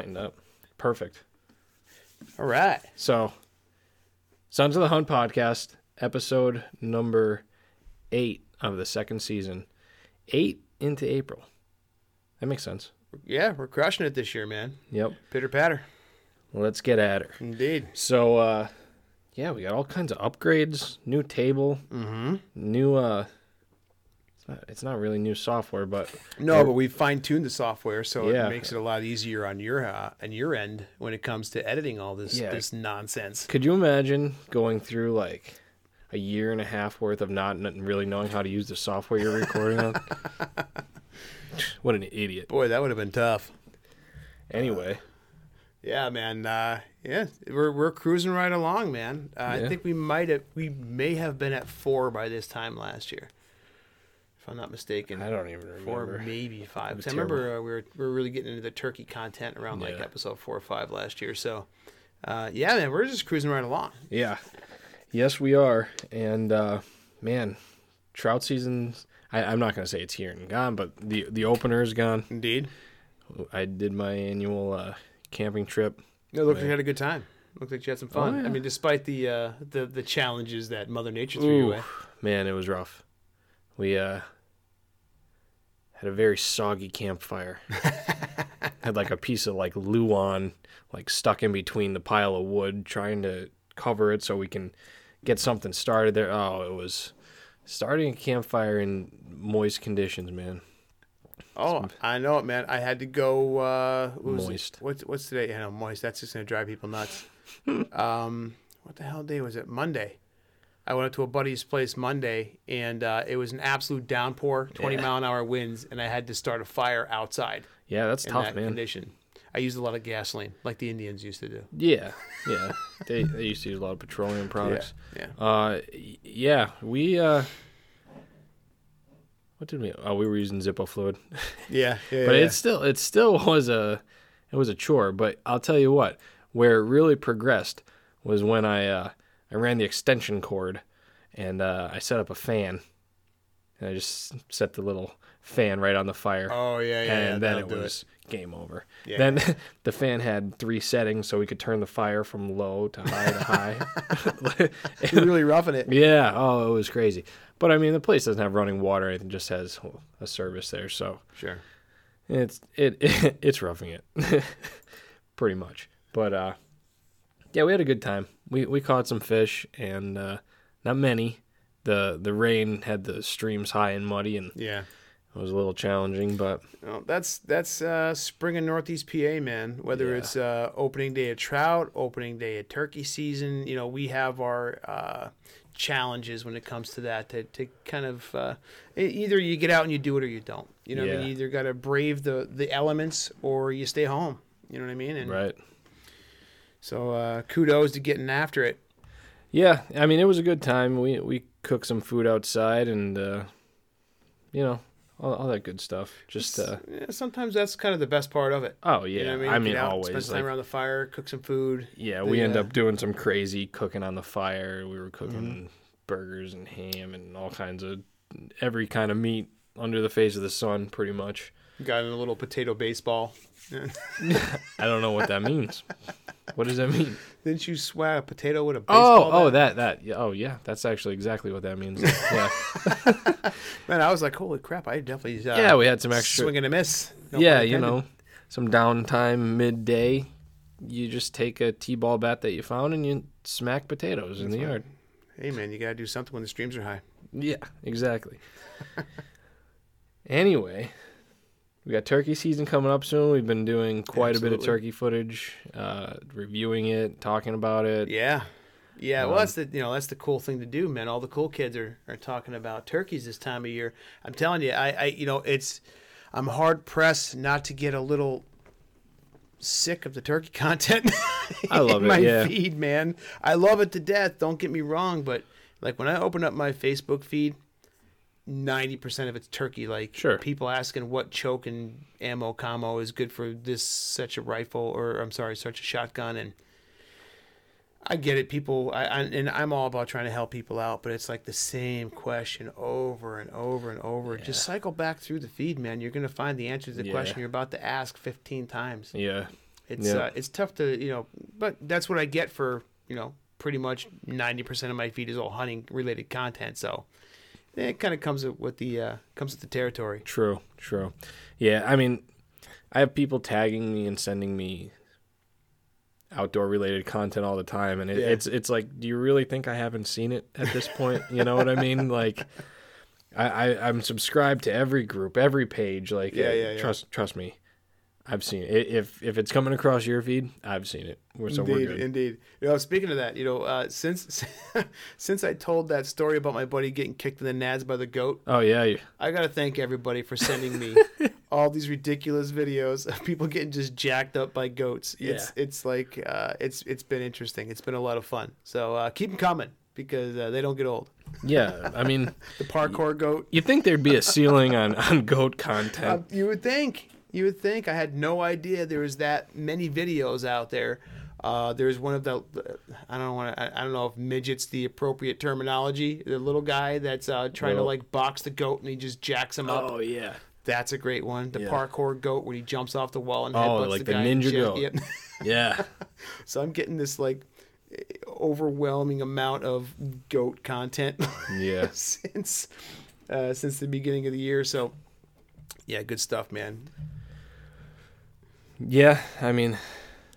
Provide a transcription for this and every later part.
lined up. Perfect. All right. So, Sons of the Hunt podcast, episode number eight of the second season. Eight into April. That makes sense. Yeah, we're crushing it this year, man. Yep. Pitter patter. Let's get at her. Indeed. So, uh, yeah, we got all kinds of upgrades, new table, Mm-hmm. new, uh, not, it's not really new software, but No, but we fine tuned the software, so Yeah. it makes it a lot easier on your uh, on your end when it comes to editing all this Yeah. this nonsense. could you imagine going through like a year and a half worth of not really knowing how to use the software you're recording on? what an idiot. Boy, that would have been tough. Anyway, Yeah, man. Uh, yeah, we're we're cruising right along, man. Uh, Yeah. I think we might have we may have been at four by this time last year, I'm not mistaken. I don't even remember. Four, maybe five. I remember uh, we were we were really getting into the turkey content around like Yeah. episode four or five last year. So, uh, yeah, man, we're just cruising right along. Yeah. Yes, we are. And uh, man, trout season. I, I'm not gonna say it's here and gone, but the the opener is gone. Indeed. I did my annual uh, camping trip. It looked like you had a good time. Looked like you had some fun. Oh, yeah. I mean, despite the uh, the the challenges that Mother Nature threw Ooh, way. man, it was rough. We uh, had a very soggy campfire. had like a piece of like Luan like stuck in between the pile of wood, trying to cover it so we can get something started there. Oh, it was starting a campfire in moist conditions, man. Oh, I know it, man. I had to go. Uh, what was it? Moist. What's what's today? I know moist. That's just gonna drive people nuts. um, what the hell day was it? Monday. I went up to a buddy's place Monday, and uh, it was an absolute downpour, twenty Yeah. mile an hour winds, and I had to start a fire outside Yeah, that's in tough, that man. condition. I used a lot of gasoline, like the Indians used to do. Yeah, yeah. they they used to use a lot of petroleum products. Yeah. Uh, yeah, we uh, what did we? Oh, we were using Zippo fluid, Yeah. Yeah. but yeah. it still it still was a it was a chore. But I'll tell you what, where it really progressed was when I uh, I ran the extension cord, and uh, I set up a fan, and I just set the little fan right on the fire. Oh yeah, yeah. and yeah, then it was game over. Yeah. Then the fan had three settings, so we could turn the fire from low to high to high. You're really roughing it. yeah, oh, it was crazy. But I mean, the place doesn't have running water; it just has a service there, so Sure. it's it, it's roughing it, pretty much. But uh, yeah, we had a good time. We we caught some fish, and uh, not many. the The rain had the streams high and muddy, and Yeah. it was a little challenging. But that's that's uh, spring in Northeast PA, man. Whether Yeah. it's uh, opening day of trout, opening day of turkey season, you know, we have our uh, challenges when it comes to that. To, to kind of uh, either you get out and you do it or you don't. You know, what I mean, you either got to brave the the elements or you stay home. You know what I mean? And right. So uh, kudos to getting after it. Yeah, I mean it was a good time. We we cooked some food outside and uh you know, all, all that good stuff. Just uh Yeah, sometimes that's kind of the best part of it. oh You yeah. know what I Get mean, out, spend always some time like, around the fire, cook some food. yeah, the, we end uh, up doing some crazy cooking on the fire. We were cooking Mm-hmm. burgers and ham and all kinds of every kind of meat under the face of the sun pretty much. Got in a little potato baseball. I don't know what that means. what does that mean? Didn't you swat a potato with a baseball? Oh, oh bat? that that yeah, oh yeah, that's actually exactly what that means. Yeah. Man, I was like, holy crap! I definitely uh, yeah, we had some extra swing and a miss. No yeah, you know, some downtime midday. You just take a t-ball bat that you found and you smack potatoes in the yard. Hey, man, you gotta do something when the streams are high. Yeah, exactly. anyway, we got turkey season coming up soon. We've been doing quite a bit of turkey footage, uh, reviewing it, talking about it. Yeah, yeah. Well, Um, that's the you know that's the cool thing to do, man. All the cool kids are are talking about turkeys this time of year. I'm telling you, I I you know it's I'm hard pressed not to get a little sick of the turkey content. I love in it, My yeah. feed, man. I love it to death. Don't get me wrong, but like when I open up my Facebook feed. Ninety percent of it's turkey. Like Sure. people asking what choke and ammo combo is good for this such a rifle, or I'm sorry, such a shotgun, and I get it. People, I, I and I'm all about trying to help people out, but it's like the same question over and over and over. Just cycle back through the feed, man. You're gonna find the answer to the Yeah. question you're about to ask 15 times. Yeah. It's Yeah. uh, it's tough to you know, but that's what I get for you know pretty much 90% of my feed is all hunting related content. So it kind of comes with the uh, comes with the territory. True, true. Yeah, I mean, I have people tagging me and sending me outdoor related content all the time, and it, Yeah. it's it's like, do you really think I haven't seen it at this point? you know what I mean? Like, I, I I'm subscribed to every group, every page. Like, Yeah, uh, yeah, yeah. trust trust me, I've seen it. If if it's coming across your feed, I've seen it. We're so indeed, indeed. You know, speaking of that, you know, uh, since since I told that story about my buddy getting kicked in the nads by the goat, Oh yeah, I gotta thank everybody for sending me all these ridiculous videos of people getting just jacked up by goats. It's it's like uh, it's it's been interesting. It's been a lot of fun. So uh, keep them coming because uh, they don't get old. yeah. I mean, The parkour goat. you think there'd be a ceiling on on goat content? Uh, you would think. You would think. I had no idea there was that many videos out there. Uh, there's one of the, I don't want to, I don't know if midget's the appropriate terminology. The little guy that's uh, trying to like box the goat and he just jacks him up. oh yeah. That's a great one. The Yeah. parkour goat when he jumps off the wall and Oh, like the the ninja goat. Yep. Yeah. so I'm getting this like overwhelming amount of goat content Yeah. since uh, since the beginning of the year. So yeah, good stuff, man. Yeah, I mean,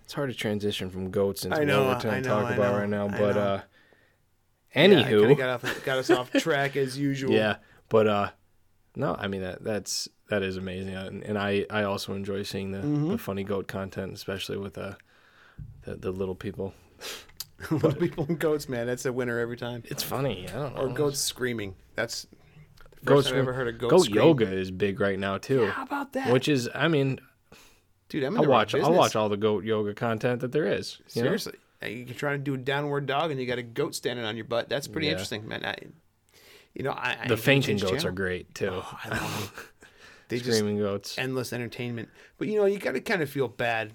it's hard to transition from goats into I know, what we're I know, talk I about know, right now. But uh, Yeah, anywho, got, off, got us off track as usual. yeah, but uh, no, I mean that that's that is amazing, and, and I I also enjoy seeing the, Mm-hmm. the funny goat content, especially with uh, the the little people. little people and goats, man. That's a winner every time. It's funny. I don't know. Or goats screaming. That's Goats time I ever heard of goat, Goat scream. yoga is big right now too, How about that? which is I mean Dude, I'm in I'll the right watch I'll watch all the goat yoga content that there is. you? Seriously. Uh, You can try to do a downward dog and you got a goat standing on your butt. That's pretty Yeah. interesting, man. I, you know, I, I The gonna fainting goats are great too. Oh, I love them. They just Screaming goats. endless entertainment. But you know, you got to kind of feel bad.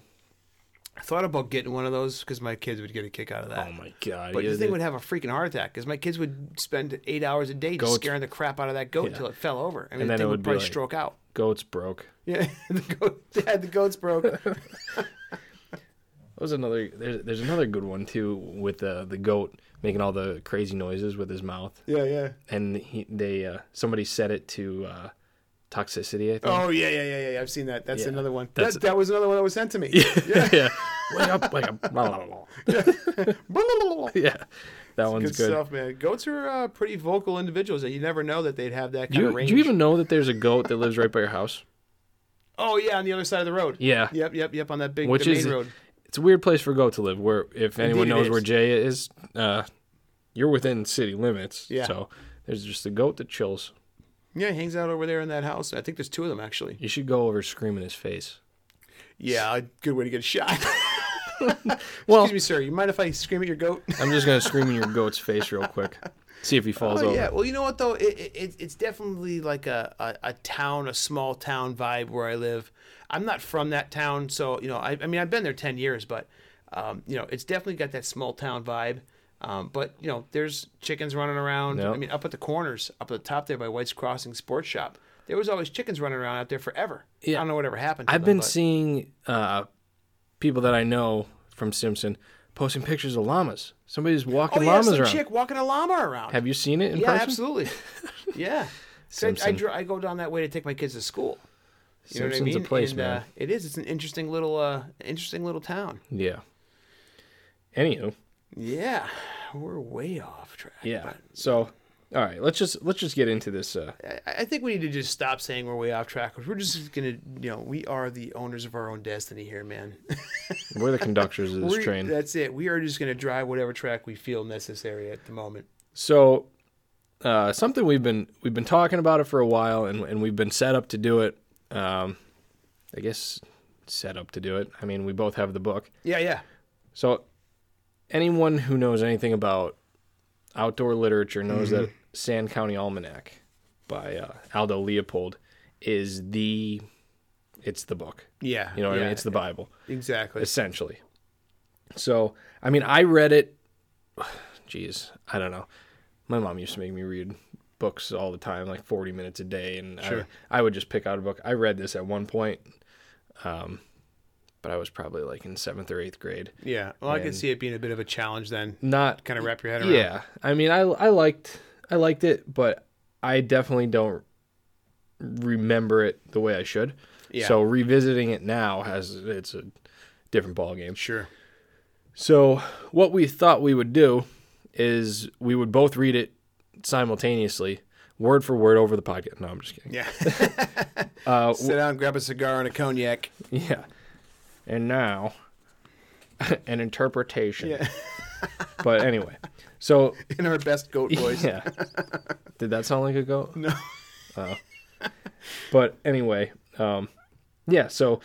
I thought about getting one of those because my kids would get a kick out of that. Oh my god! But yeah, the thing would have a freaking heart attack because my kids would spend eight hours a day just Goats- scaring the crap out of that goat Yeah. until it fell over. I mean, And then it would, would probably like- stroke out. goats broke. Yeah, the goat, yeah, the goats broke. That was another. There's there's another good one too with the the goat making all the crazy noises with his mouth, yeah, yeah. and he they uh, somebody set it to uh, toxicity. I think. Oh yeah, yeah, yeah, yeah. I've seen that. That's Yeah, another one. that's- that, that was another one that was sent to me. yeah. Wake up! Wake up! Blah, blah, blah. yeah, that one's Good good. stuff, man. Goats are uh, pretty vocal individuals that you never know that they'd have that Do kind you, of range. do you even know that there's a goat that lives right by your house? Oh yeah, on the other side of the road. Yeah, Yep, yep, yep. On that big Which is- main road. it's a weird place for a goat to live. Where if anyone Indeed knows where Jay is, uh, you're within city limits. Yeah. So there's just a goat that chills. Yeah, he hangs out over there in that house. I think there's two of them actually. You should go over scream in his face. Yeah, a good way to get a shot. Well, Excuse me, sir. You mind if I scream at your goat? I'm just gonna scream in your goat's face real quick. See if he falls Oh over. yeah. Well, you know what though? It, it, it it's definitely like a, a, a town, a small town vibe where I live. I'm not from that town, so you know. I, I mean, I've been there ten years, but um, you know, it's definitely got that small town vibe. Um, but you know, there's chickens running around. Yep. I mean, up at the corners, up at the top there by White's Crossing Sports Shop, there was always chickens running around out there forever. Yeah. I don't know whatever happened. To I've them, been but- seeing uh, people that I know from Simpson posting pictures of llamas. Somebody's walking Oh yeah, llamas some around. chick walking a llama around. Have you seen it in yeah, person? absolutely. Yeah. I, I. I go down that way to take my kids to school. You know what I Simpson's mean? a place, and, man. Uh, it is. It's an interesting little, uh, interesting little town. Yeah. Anywho, Yeah, we're way off track. yeah. but So, all right, let's just let's just get into this. Uh, I, I think we need to just stop saying we're way off track because we're just gonna, you know, we are the owners of our own destiny here, man. we're the conductors of this We- train. That's it. We are just gonna drive whatever track we feel necessary at the moment. So, uh, something we've been we've been talking about it for a while, and and we've been set up to do it. Um, I guess set up to do it. I mean, we both have the book. Yeah, yeah. So, anyone who knows anything about outdoor literature knows that Sand County Almanac by uh, Aldo Leopold is the it's the book. Yeah. You know what I mean? It's the Bible exactly. essentially. So, I mean, I read it jeez, I don't know. My mom used to make me read books all the time, like 40 minutes a day, and Sure. I, I would just pick out a book. I read this at one point, um, but I was probably like in seventh or eighth grade. Yeah. Well, I can see it being a bit of a challenge then. Not Kind of wrap your head around. yeah. I mean, I I liked I liked it, but I definitely don't remember it the way I should. Yeah. So revisiting it now has it's a different ball game. Sure. So what we thought we would do is we would both read it simultaneously, word for word over the podcast. No, I'm just kidding. Yeah. Uh, Sit down, grab a cigar and a cognac. yeah. And now an interpretation. Yeah. But anyway, so In our best goat voice. yeah. Did that sound like a goat? No. Oh. But anyway, um, yeah. So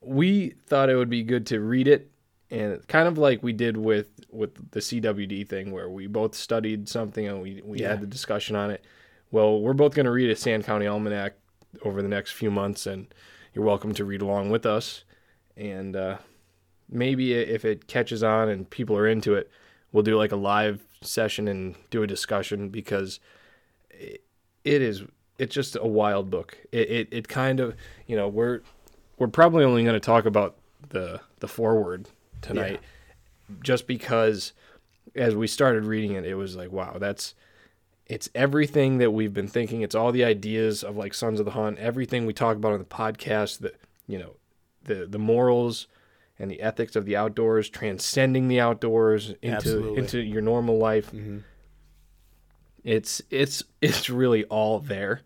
we thought it would be good to read it, and kind of like we did with with the CWD thing, where we both studied something and we we Yeah. had the discussion on it. Well, we're both going to read a Sand County Almanac over the next few months, and you're welcome to read along with us. And uh, maybe if it catches on and people are into it, we'll do like a live session and do a discussion because it, it is it's just a wild book. It, it it kind of you know we're we're probably only going to talk about the the foreword tonight, just because as we started reading it, it was like wow that's it's everything that we've been thinking. It's all the ideas of like Sons of the Hunt, everything we talk about on the podcast. That you know the the morals and the ethics of the outdoors, transcending the outdoors into Absolutely. into your normal life Mhm. it's it's it's really all there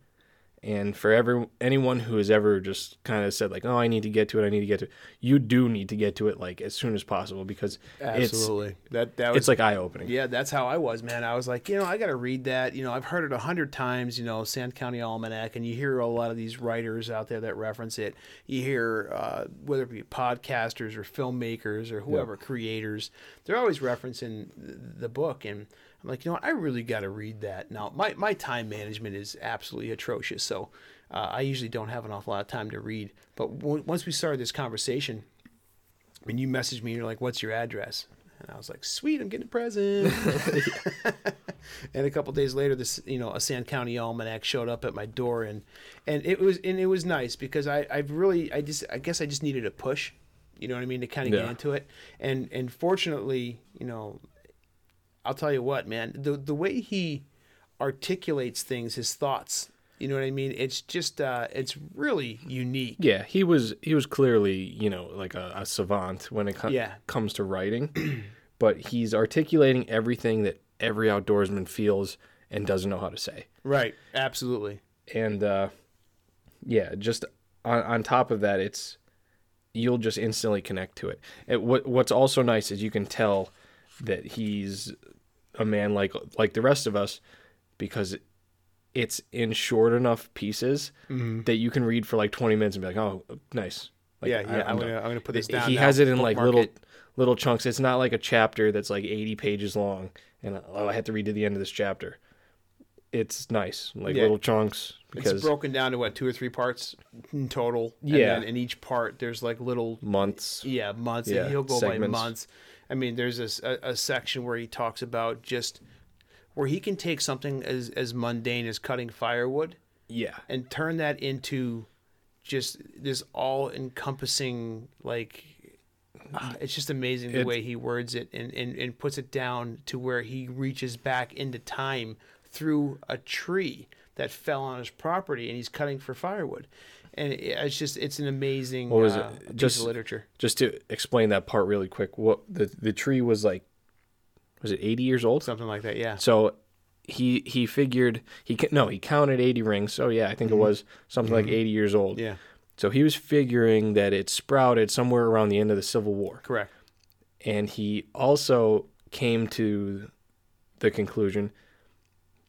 and for every anyone who has ever just kind of said like oh i need to get to it i need to get to it you do need to get to it like as soon as possible because Absolutely. that that was it's like eye-opening Yeah, that's how I was, man. I was like, you know, I got to read that. You know, I've heard it a hundred times. You know, Sand County Almanac, and you hear a lot of these writers out there that reference it. You hear uh, whether it be podcasters or filmmakers or whoever creators, they're always referencing the book, and I'm like, you know, what? I really got to read that. Now, my my time management is absolutely atrocious, so uh, I usually don't have an awful lot of time to read. But w- once we started this conversation, and you messaged me, you're like, "What's your address?" And I was like, "Sweet, I'm getting a present." and a couple days later, this you know a Sand County Almanac showed up at my door, and and it was and it was nice because I I really I just I guess I just needed a push, you know what I mean, to kind of Yeah. get into it, and and fortunately, you know, I'll tell you what, man, the the way he articulates things, his thoughts. You know what I mean? It's just, uh, it's really unique. yeah he was he was clearly you know like a, a savant when it co- Yeah. comes to writing but he's articulating everything that every outdoorsman feels and doesn't know how to say Right. Absolutely. and uh, yeah, just on, on top of that, it's you'll just instantly connect to it. And what what's also nice is you can tell that he's a man like like the rest of us because it's in short enough pieces mm-hmm. that you can read for like 20 minutes and be like, "Oh, nice." Like, yeah, yeah. I- I'm, I'm gonna. I'm gonna put this down. he now. has it in like little it. little chunks. It's not like a chapter that's like 80 pages long and oh, I have to read to the end of this chapter. It's nice, like Yeah. little chunks because It's broken down to what two or three parts in total. Yeah. And then in each part, there's like little months. yeah months. Yeah, and he'll go by segments. months. I mean, there's a section where he talks about just where he can take something as as mundane as cutting firewood Yeah. and turn that into just this all encompassing like ah, it's just amazing the It- way he words it and, and, and puts it down to where he reaches back into time through a tree that fell on his property and he's cutting for firewood and it's just it's an amazing What was uh, it? piece Just- of literature Just to explain that part really quick, what the the tree was like was it 80 years old? something like that yeah So he he figured he no, he counted 80 rings. So yeah, I think it was something like 80 years old. yeah So he was figuring that it sprouted somewhere around the end of the Civil War. correct And he also came to the conclusion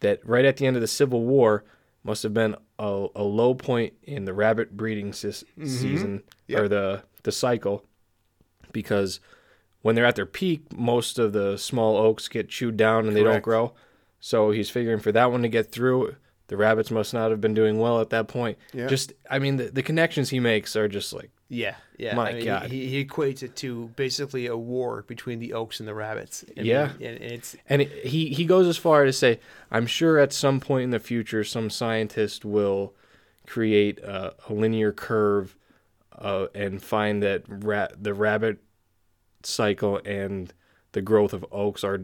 that right at the end of the Civil War must have been a, a low point in the rabbit breeding sis- mm-hmm. season Yep. or the the cycle because when they're at their peak most of the small oaks get chewed down and they don't grow so he's figuring for that one to get through the rabbits must not have been doing well at that point Yeah. just i mean the, the connections he makes are just like Yeah, yeah. My I mean, God. He, he equates it to basically a war between the oaks and the rabbits. I Yeah. and, and it's And it, he he goes as far as to say, I'm sure at some point in the future, some scientist will create a, a linear curve, uh, and find that ra- the rabbit cycle and the growth of oaks are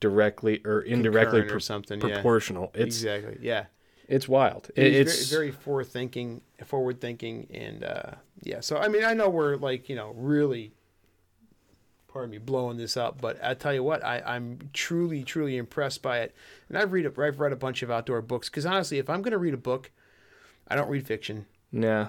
directly or indirectly concurrent or something. yeah, proportional. It's exactly. Yeah, it's wild. It- it's very, very forward thinking, forward thinking, and uh, yeah. So I mean, I know we're like you know really, pardon me, blowing this up, but I tell you what, I, I'm truly, truly impressed by it. And I've read a, I've read a bunch of outdoor books because honestly, if I'm going to read a book, I don't read fiction. nah.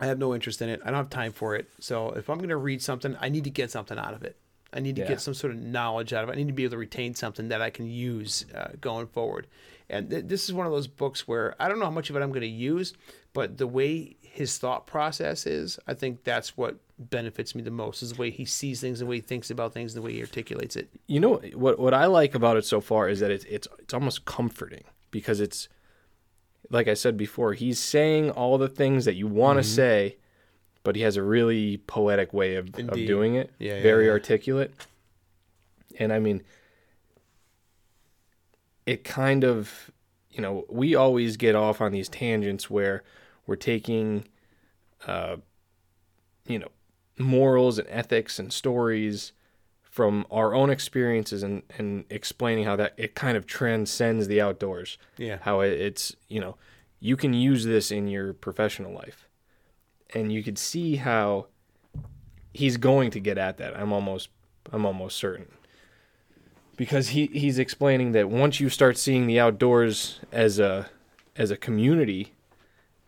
I have no interest in it. I don't have time for it. So if I'm going to read something, I need to get something out of it. I need to Yeah. get some sort of knowledge out of it. I need to be able to retain something that I can use uh, going forward. And th- this is one of those books where I don't know how much of it I'm going to use, but the way his thought process is, I think that's what benefits me the most is the way he sees things, the way he thinks about things, the way he articulates it. You know what what I like about it so far is that it's it's it's almost comforting because it's like I said before, he's saying all the things that you want to Mm-hmm. say, but he has a really poetic way of, of doing it. Yeah, yeah, very yeah. articulate. And I mean it kind of you know, we always get off on these tangents where we're taking uh you know, morals and ethics and stories from our own experiences and, and explaining how that it kind of transcends the outdoors. Yeah. How it, it's, you know, you can use this in your professional life. And you could see how he's going to get at that. I'm almost I'm almost certain. Because he, he's explaining that once you start seeing the outdoors as a as a community,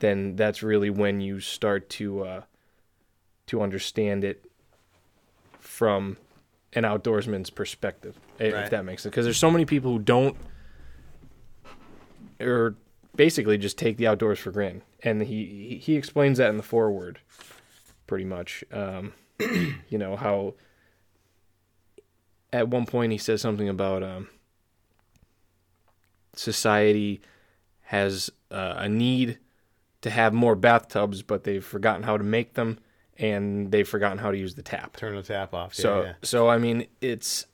then that's really when you start to uh, to understand it from an outdoorsman's perspective, Right. if that makes sense. Because there's so many people who don't, or basically just take the outdoors for granted, and he he- he explains that in the foreword, pretty much. Um, you know how. At one point, he says something about um, society has uh, a need to have more bathtubs, but they've forgotten how to make them, and they've forgotten how to use the tap. Turn the tap off. So, yeah. so I mean, it's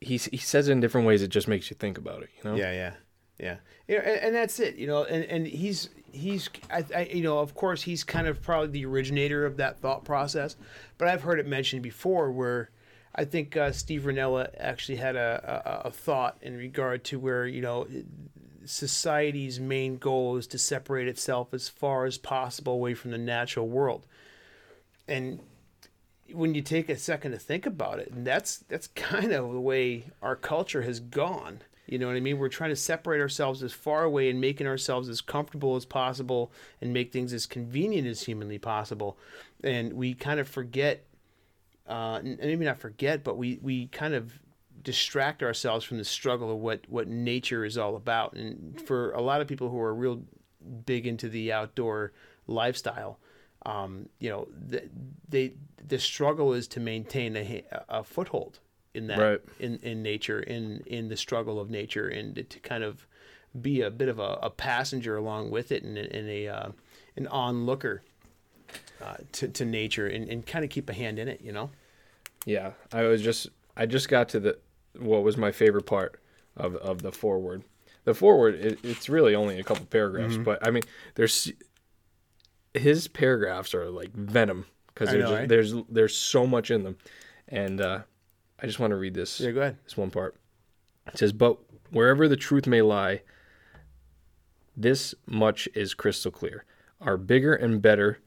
he he says it in different ways. It just makes you think about it, you know. Yeah, yeah, yeah. You know, and, and that's it. You know, and, and he's he's I, I you know of course he's kind of probably the originator of that thought process, but I've heard it mentioned before where I think uh, Steve Rinella actually had a, a a thought in regard to where you know society's main goal is to separate itself as far as possible away from the natural world, and when you take a second to think about it, and that's that's kind of the way our culture has gone. You know what I mean? We're trying to separate ourselves as far away and making ourselves as comfortable as possible and make things as convenient as humanly possible. And we kind of forget, uh, and maybe not forget, but we, we kind of distract ourselves from the struggle of what, what nature is all about. And for a lot of people who are real big into the outdoor lifestyle, um, you know, the, they the struggle is to maintain a, a foothold in that Right. in, in nature, in in the struggle of nature, and to kind of be a bit of a, a passenger along with it, and, and a uh, an onlooker uh, to to nature, and, and kind of keep a hand in it, you know. Yeah, I was just I just got to the what was my favorite part of of the foreword. The foreword it, it's really only a couple paragraphs, Mm-hmm. but I mean there's his paragraphs are like venom because there's right? there's there's so much in them, and uh, I just want to read this Yeah, go ahead. this one part. It says, "But wherever the truth may lie, this much is crystal clear: our bigger and better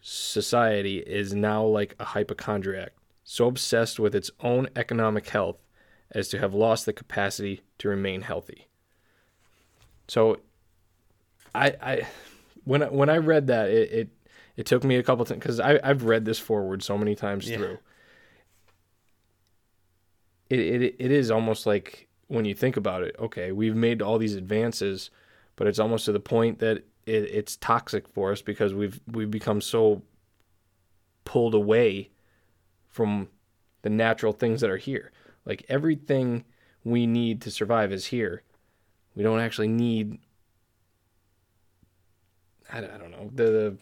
society is now like a hypochondriac, so obsessed with its own economic health as to have lost the capacity to remain healthy. So, I, I when I, when I read that, it it, it took me a couple times because I I've read this foreword so many times Yeah. through. It, it it is almost like when you think about it. Okay, we've made all these advances, but it's almost to the point that it, it's toxic for us because we've we've become so pulled away from the natural things that are here. Like everything we need to survive is here. We don't actually need. I, I don't know the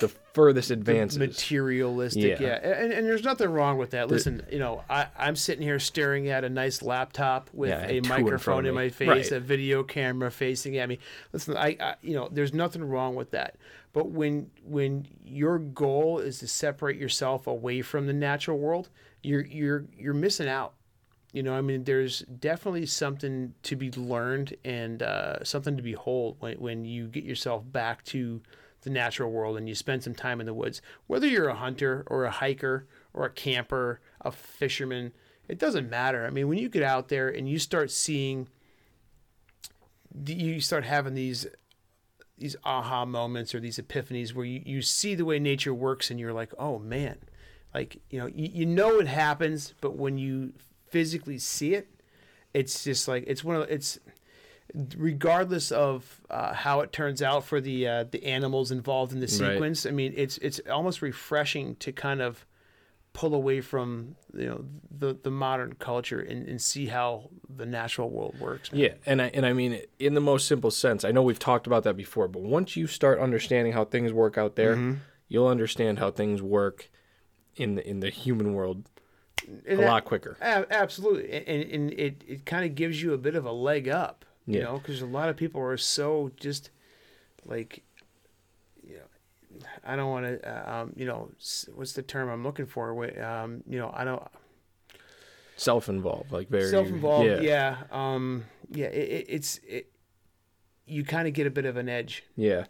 the furthest advances. materialistic. Yeah. Yeah, And, and there's nothing wrong with that. Listen, you know, I, I'm sitting here staring at a nice laptop with Yeah, a two in front microphone in my face, Right. a video camera facing at me. Listen, I, I, you know, there's nothing wrong with that. But when when your goal is to separate yourself away from the natural world, you're you're you're missing out. You know, I mean, there's definitely something to be learned and uh, something to behold when, when you get yourself back to the natural world and you spend some time in the woods. Whether you're a hunter or a hiker or a camper, a fisherman, it doesn't matter. I mean, when you get out there and you start seeing, you start having these these aha moments or these epiphanies where you, you see the way nature works and you're like, oh man, like you know you, you know it happens, but when you physically see it, it's just like it's one of it's regardless of uh, how it turns out for the uh, the animals involved in the sequence. I mean, it's it's almost refreshing to kind of pull away from you know the the modern culture and, and see how the natural world works. man. Yeah, and I and I mean in the most simple sense. I know we've talked about that before, but once you start understanding how things work out there, Mm-hmm. you'll understand how things work in the in the human world a that- lot quicker. Absolutely, and, and it, it kind of gives you a bit of a leg up, you Yeah. know, because a lot of people are so just like, you know, I don't want to, uh, um, you know, what's the term I'm looking for? Um, you know, I don't Self-involved, like very self-involved. Yeah, Yeah, um, yeah, it, it, it's it. You kind of get a bit of an edge. yeah.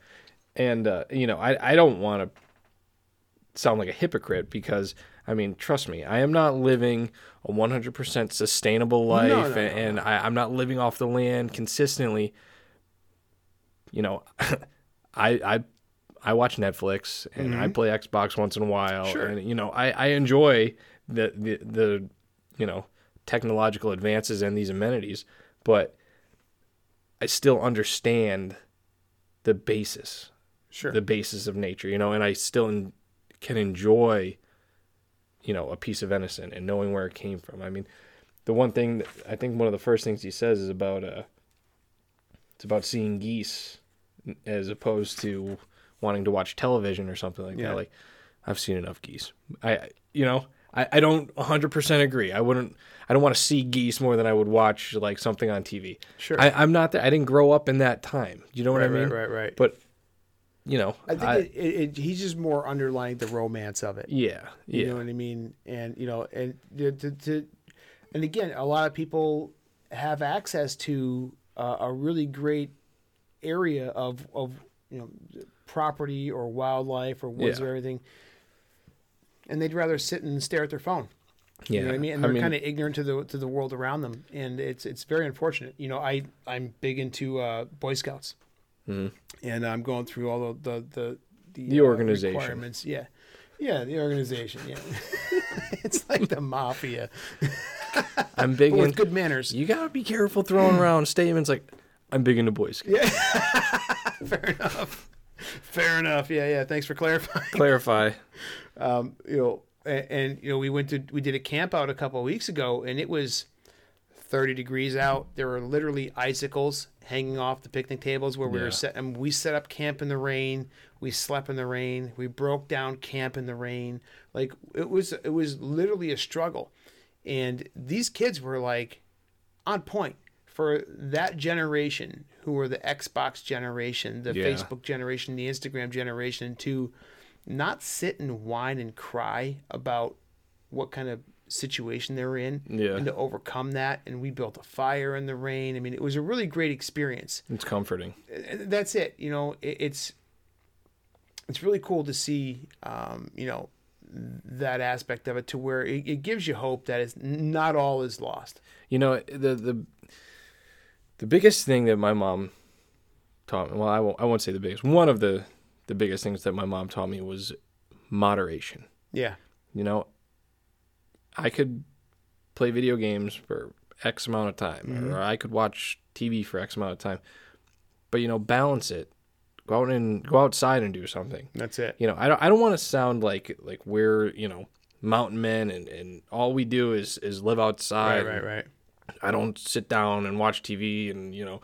And uh, you know, I I don't want to sound like a hypocrite because I mean, trust me, I am not living a 100% sustainable life, no, and, no, and I, I'm not living off the land consistently. You know, I I I watch Netflix and I play Xbox once in a while, Mm-hmm. Sure. and you know, I I enjoy the the the you know technological advances and these amenities, but I still understand the basis Sure. the basis of nature, you know, and I still can enjoy, you know, a piece of venison and knowing where it came from. I mean, the one thing that I think one of the first things he says is about uh, it's about seeing geese as opposed to wanting to watch television or something like Yeah. that. Like, I've seen enough geese. I, you know, I, I don't 100% agree. I wouldn't. I don't want to see geese more than I would watch like something on TV. Sure. I, I'm not there. I didn't grow up in that time. You know what right, I mean? right, right, right. But you know, I think I- it, it, it, he's just more underlying the romance of it. yeah, You know what I mean? And you know, and to, to, and again, a lot of people have access to uh, a really great area of of you know property or wildlife or woods Yeah. or everything, and they'd rather sit and stare at their phone. yeah. You know what I mean? And they're kind of ignorant to the to the world around them, and it's it's very unfortunate. You know, I I'm big into uh, Boy Scouts, Mhm. and I'm going through all the the the, the, The uh, organization. requirements. Yeah, yeah, the organization. Yeah, it's like the mafia, I'm big with good manners. You gotta be careful throwing around statements like, "I'm big into Boy Scouts." Fair enough. Fair enough. Yeah, yeah. Thanks for clarifying. Clarify. um, you know, and, and you know, we went to we did a camp out a couple of weeks ago, and it was thirty degrees out. There were literally icicles hanging off the picnic tables where we Yeah. were set. And we set up camp in the rain. We slept in the rain. We broke down camp in the rain. Like it was, it was literally a struggle. And these kids were like on point for that generation who were the Xbox generation, the Yeah. Facebook generation, the Instagram generation to not sit and whine and cry about what kind of situation they were in Yeah. and to overcome that and we built a fire in the rain i mean it was a really great experience It's comforting. That's it you know it, it's it's really cool to see um, you know that aspect of it to where it, it gives you hope that it's not all is lost You know, the the the biggest thing that my mom taught me. Well, I won't. I won't say the biggest. One of the the biggest things that my mom taught me was moderation. yeah You know, I could play video games for X amount of time, Mhm. or I could watch TV for X amount of time. But you know, balance it. Go out and go outside and do something. that's it You know, I don't. I don't want to sound like like we're you know mountain men and and all we do is is live outside. right right right I don't sit down and watch TV and you know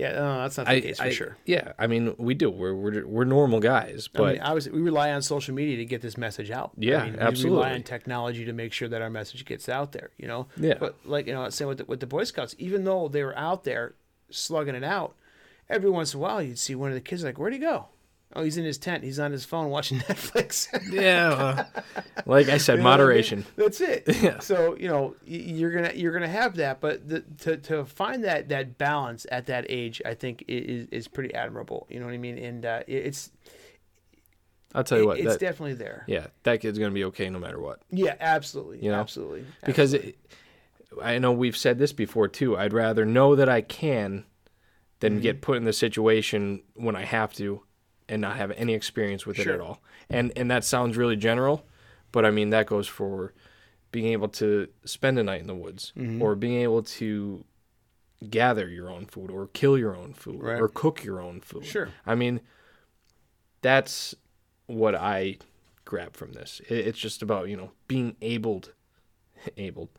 Yeah, no, that's not the I, case for I- sure. Yeah, I mean, we do. We're we're, we're normal guys, I but mean, obviously, we rely on social media to get this message out. Yeah, I mean, We rely on technology to make sure that our message gets out there. You know. Yeah. But like you know, same with the, with the Boy Scouts. Even though they were out there slugging it out, every once in a while you'd see one of the kids like, "Where'd he go?" Oh, he's in his tent. He's on his phone watching Netflix. yeah, uh, like I said, You know what I mean? moderation. That's it. Yeah. So you know you're gonna you're gonna have that, but the, to to find that that balance at that age, I think is is pretty admirable. You know what I mean? And uh, it's I'll tell you what. it's That, definitely there. yeah, that kid's gonna be okay no matter what. Yeah, absolutely. You know? absolutely. because it, I know we've said this before too. I'd rather know that I can than Mm-hmm. get put in the situation when I have to and not have any experience with it at all. And and that sounds really general, but I mean that goes for being able to spend a night in the woods Mm-hmm. or being able to gather your own food or kill your own food Right. or cook your own food. Sure. I mean that's what I grab from this. It, it's just about, you know, being able able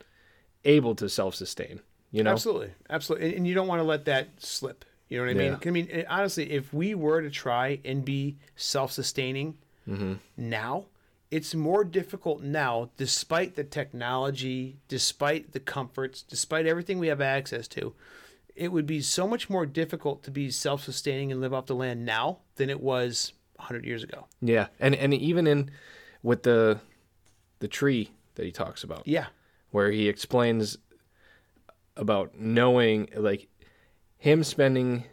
able to self-sustain, you know? Absolutely, absolutely, and, and you don't want to let that slip. You know what I mean? Yeah. I mean, eh, honestly, if we were to try and be self-sustaining Mm-hmm. now, it's more difficult now, despite the technology, despite the comforts, despite everything we have access to. It would be so much more difficult to be self-sustaining and live off the land now than it was 100 years ago. Yeah. And and even in with the the tree that he talks about Yeah, where he explains about knowing like him spending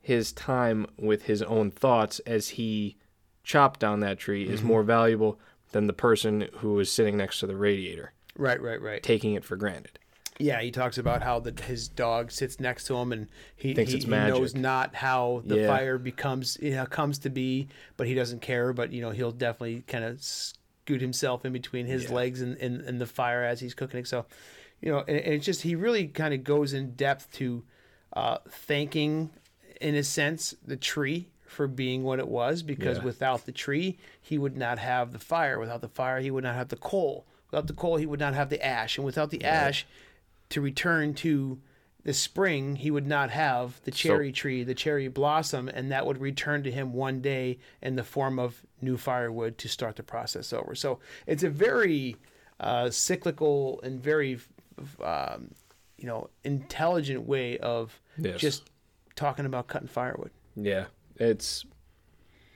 his time with his own thoughts as he chopped down that tree is mm-hmm. more valuable than the person who was sitting next to the radiator right, right, right. taking it for granted. Yeah, he talks about how the, his dog sits next to him and he, he, he knows not how the Yeah. fire becomes you know, comes to be, but he doesn't care. But you know he'll definitely kind of scoot himself in between his Yeah. legs and, and, and the fire as he's cooking it. So, you know, and, and it's just he really kind of goes in depth to uh, thanking, in a sense, the tree for being what it was because Yeah. without the tree he would not have the fire. Without the fire he would not have the coal. Without the coal he would not have the ash, and without the ash to return to the spring, he would not have the cherry tree, the cherry blossom, and that would return to him one day in the form of new firewood to start the process over. So it's a very uh, cyclical and very, um, you know, intelligent way of Yes. just talking about cutting firewood. Yeah, it's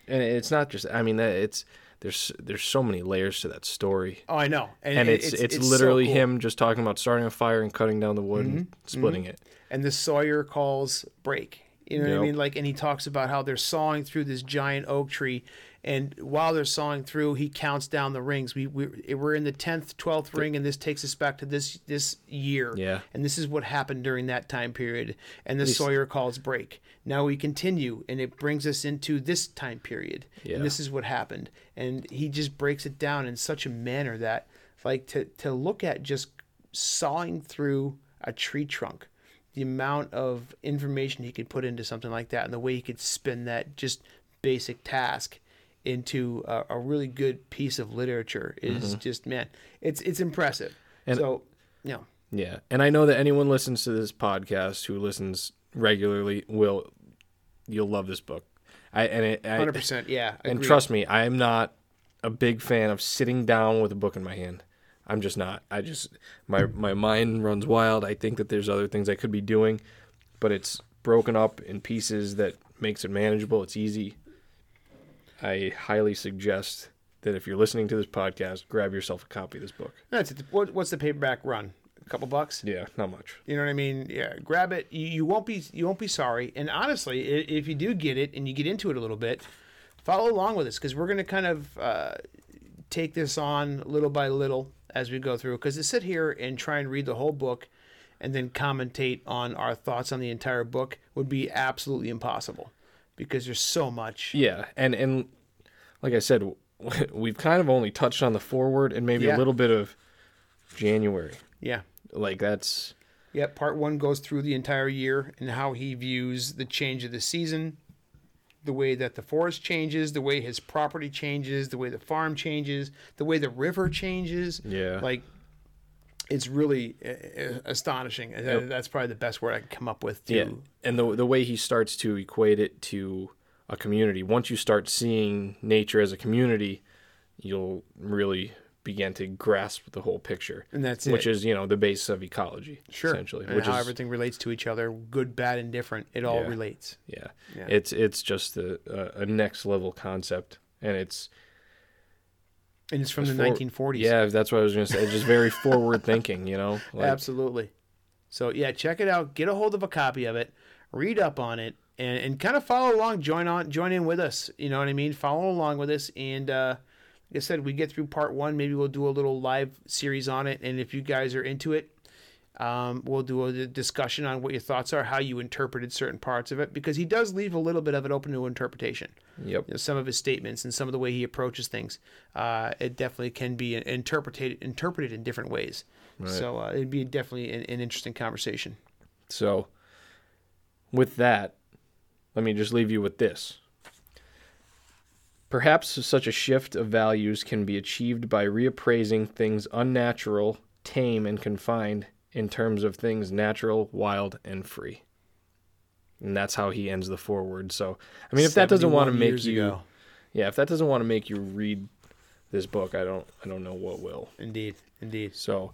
and it's not just. I mean, it's there's there's so many layers to that story, Oh, I know, and it's it's, so literally cool. him just talking about starting a fire and cutting down the wood and mm-hmm. Mm-hmm. splitting it. and the sawyer calls break. You know what I mean? Like, and he talks about how they're sawing through this giant oak tree, and while they're sawing through, he counts down the rings. We we we're in the tenth, twelfth ring, and this takes us back to this this year. Yeah. And this is what happened during that time period. And the least- sawyer calls break. Now we continue, and it brings us into this time period. Yeah. And this is what happened. And he just breaks it down in such a manner that, like, to to look at just sawing through a tree trunk the amount of information he could put into something like that and the way he could spin that just basic task into a, a really good piece of literature is just man it's it's impressive Mm-hmm. And- so yeah. Yeah, and I know that anyone listens to this podcast who listens regularly will you'll love this book. I and it, I, 100% yeah and trust me, I am not a big fan of sitting down with a book in my hand. I'm just not. I just my my mind runs wild. I think that there's other things I could be doing, but it's broken up in pieces that makes it manageable. It's easy. I highly suggest that if you're listening to this podcast, grab yourself a copy of this book. that's it. What, what's the paperback run a couple bucks Yeah, not much. You know what I mean? Yeah, grab it. You, you won't be you won't be sorry. And honestly, i- if you do get it and you get into it a little bit, follow along with us because we're going to kind of uh, take this on little by little as we go through. Because to sit here and try and read the whole book and then commentate on our thoughts on the entire book would be absolutely impossible because there's so much. Yeah, and and like I said, we've kind of only touched on the foreword and maybe Yeah. a little bit of January. Yeah. Like that's Yeah, part one goes through the entire year and how he views the change of the season, the way that the forest changes, the way his property changes, the way the farm changes, the way the river changes. yeah. Like, it's really uh, astonishing. Yep. That's probably the best word I can come up with. To, Yeah, and the the way he starts to equate it to a community. Once you start seeing nature as a community, you'll really begin to grasp the whole picture, And that's which it. is you know the base of ecology, Sure. essentially. And which how is everything relates to each other, good, bad, and different. It all Yeah. relates. yeah, Yeah. it's it's just a, a next level concept, and it's And it's from It's the for- 1940s. yeah, that's what I was gonna say. It's just very forward thinking, you know. Like, Absolutely. So yeah, check it out. Get a hold of a copy of it. Read up on it, and, and kind of follow along. Join on, join in with us. You know what I mean? Follow along with us. And uh, like I said, we get through part one. Maybe we'll do a little live series on it. And if you guys are into it, um, we'll do a discussion on what your thoughts are, how you interpreted certain parts of it, because he does leave a little bit of it open to interpretation. Yep. You know, some of his statements and some of the way he approaches things, uh, it definitely can be interpreted interpreted in different ways. Right. So uh, it'd be definitely an, an interesting conversation. So, with that, let me just leave you with this. Perhaps such a shift of values can be achieved by reappraising things unnatural, tame, and confined in terms of things natural, wild, and free. And that's how he ends the foreword. So, I mean, if that doesn't want to make you, ago. yeah, if that doesn't want to make you read this book, I don't, I don't know what will. indeed, indeed, So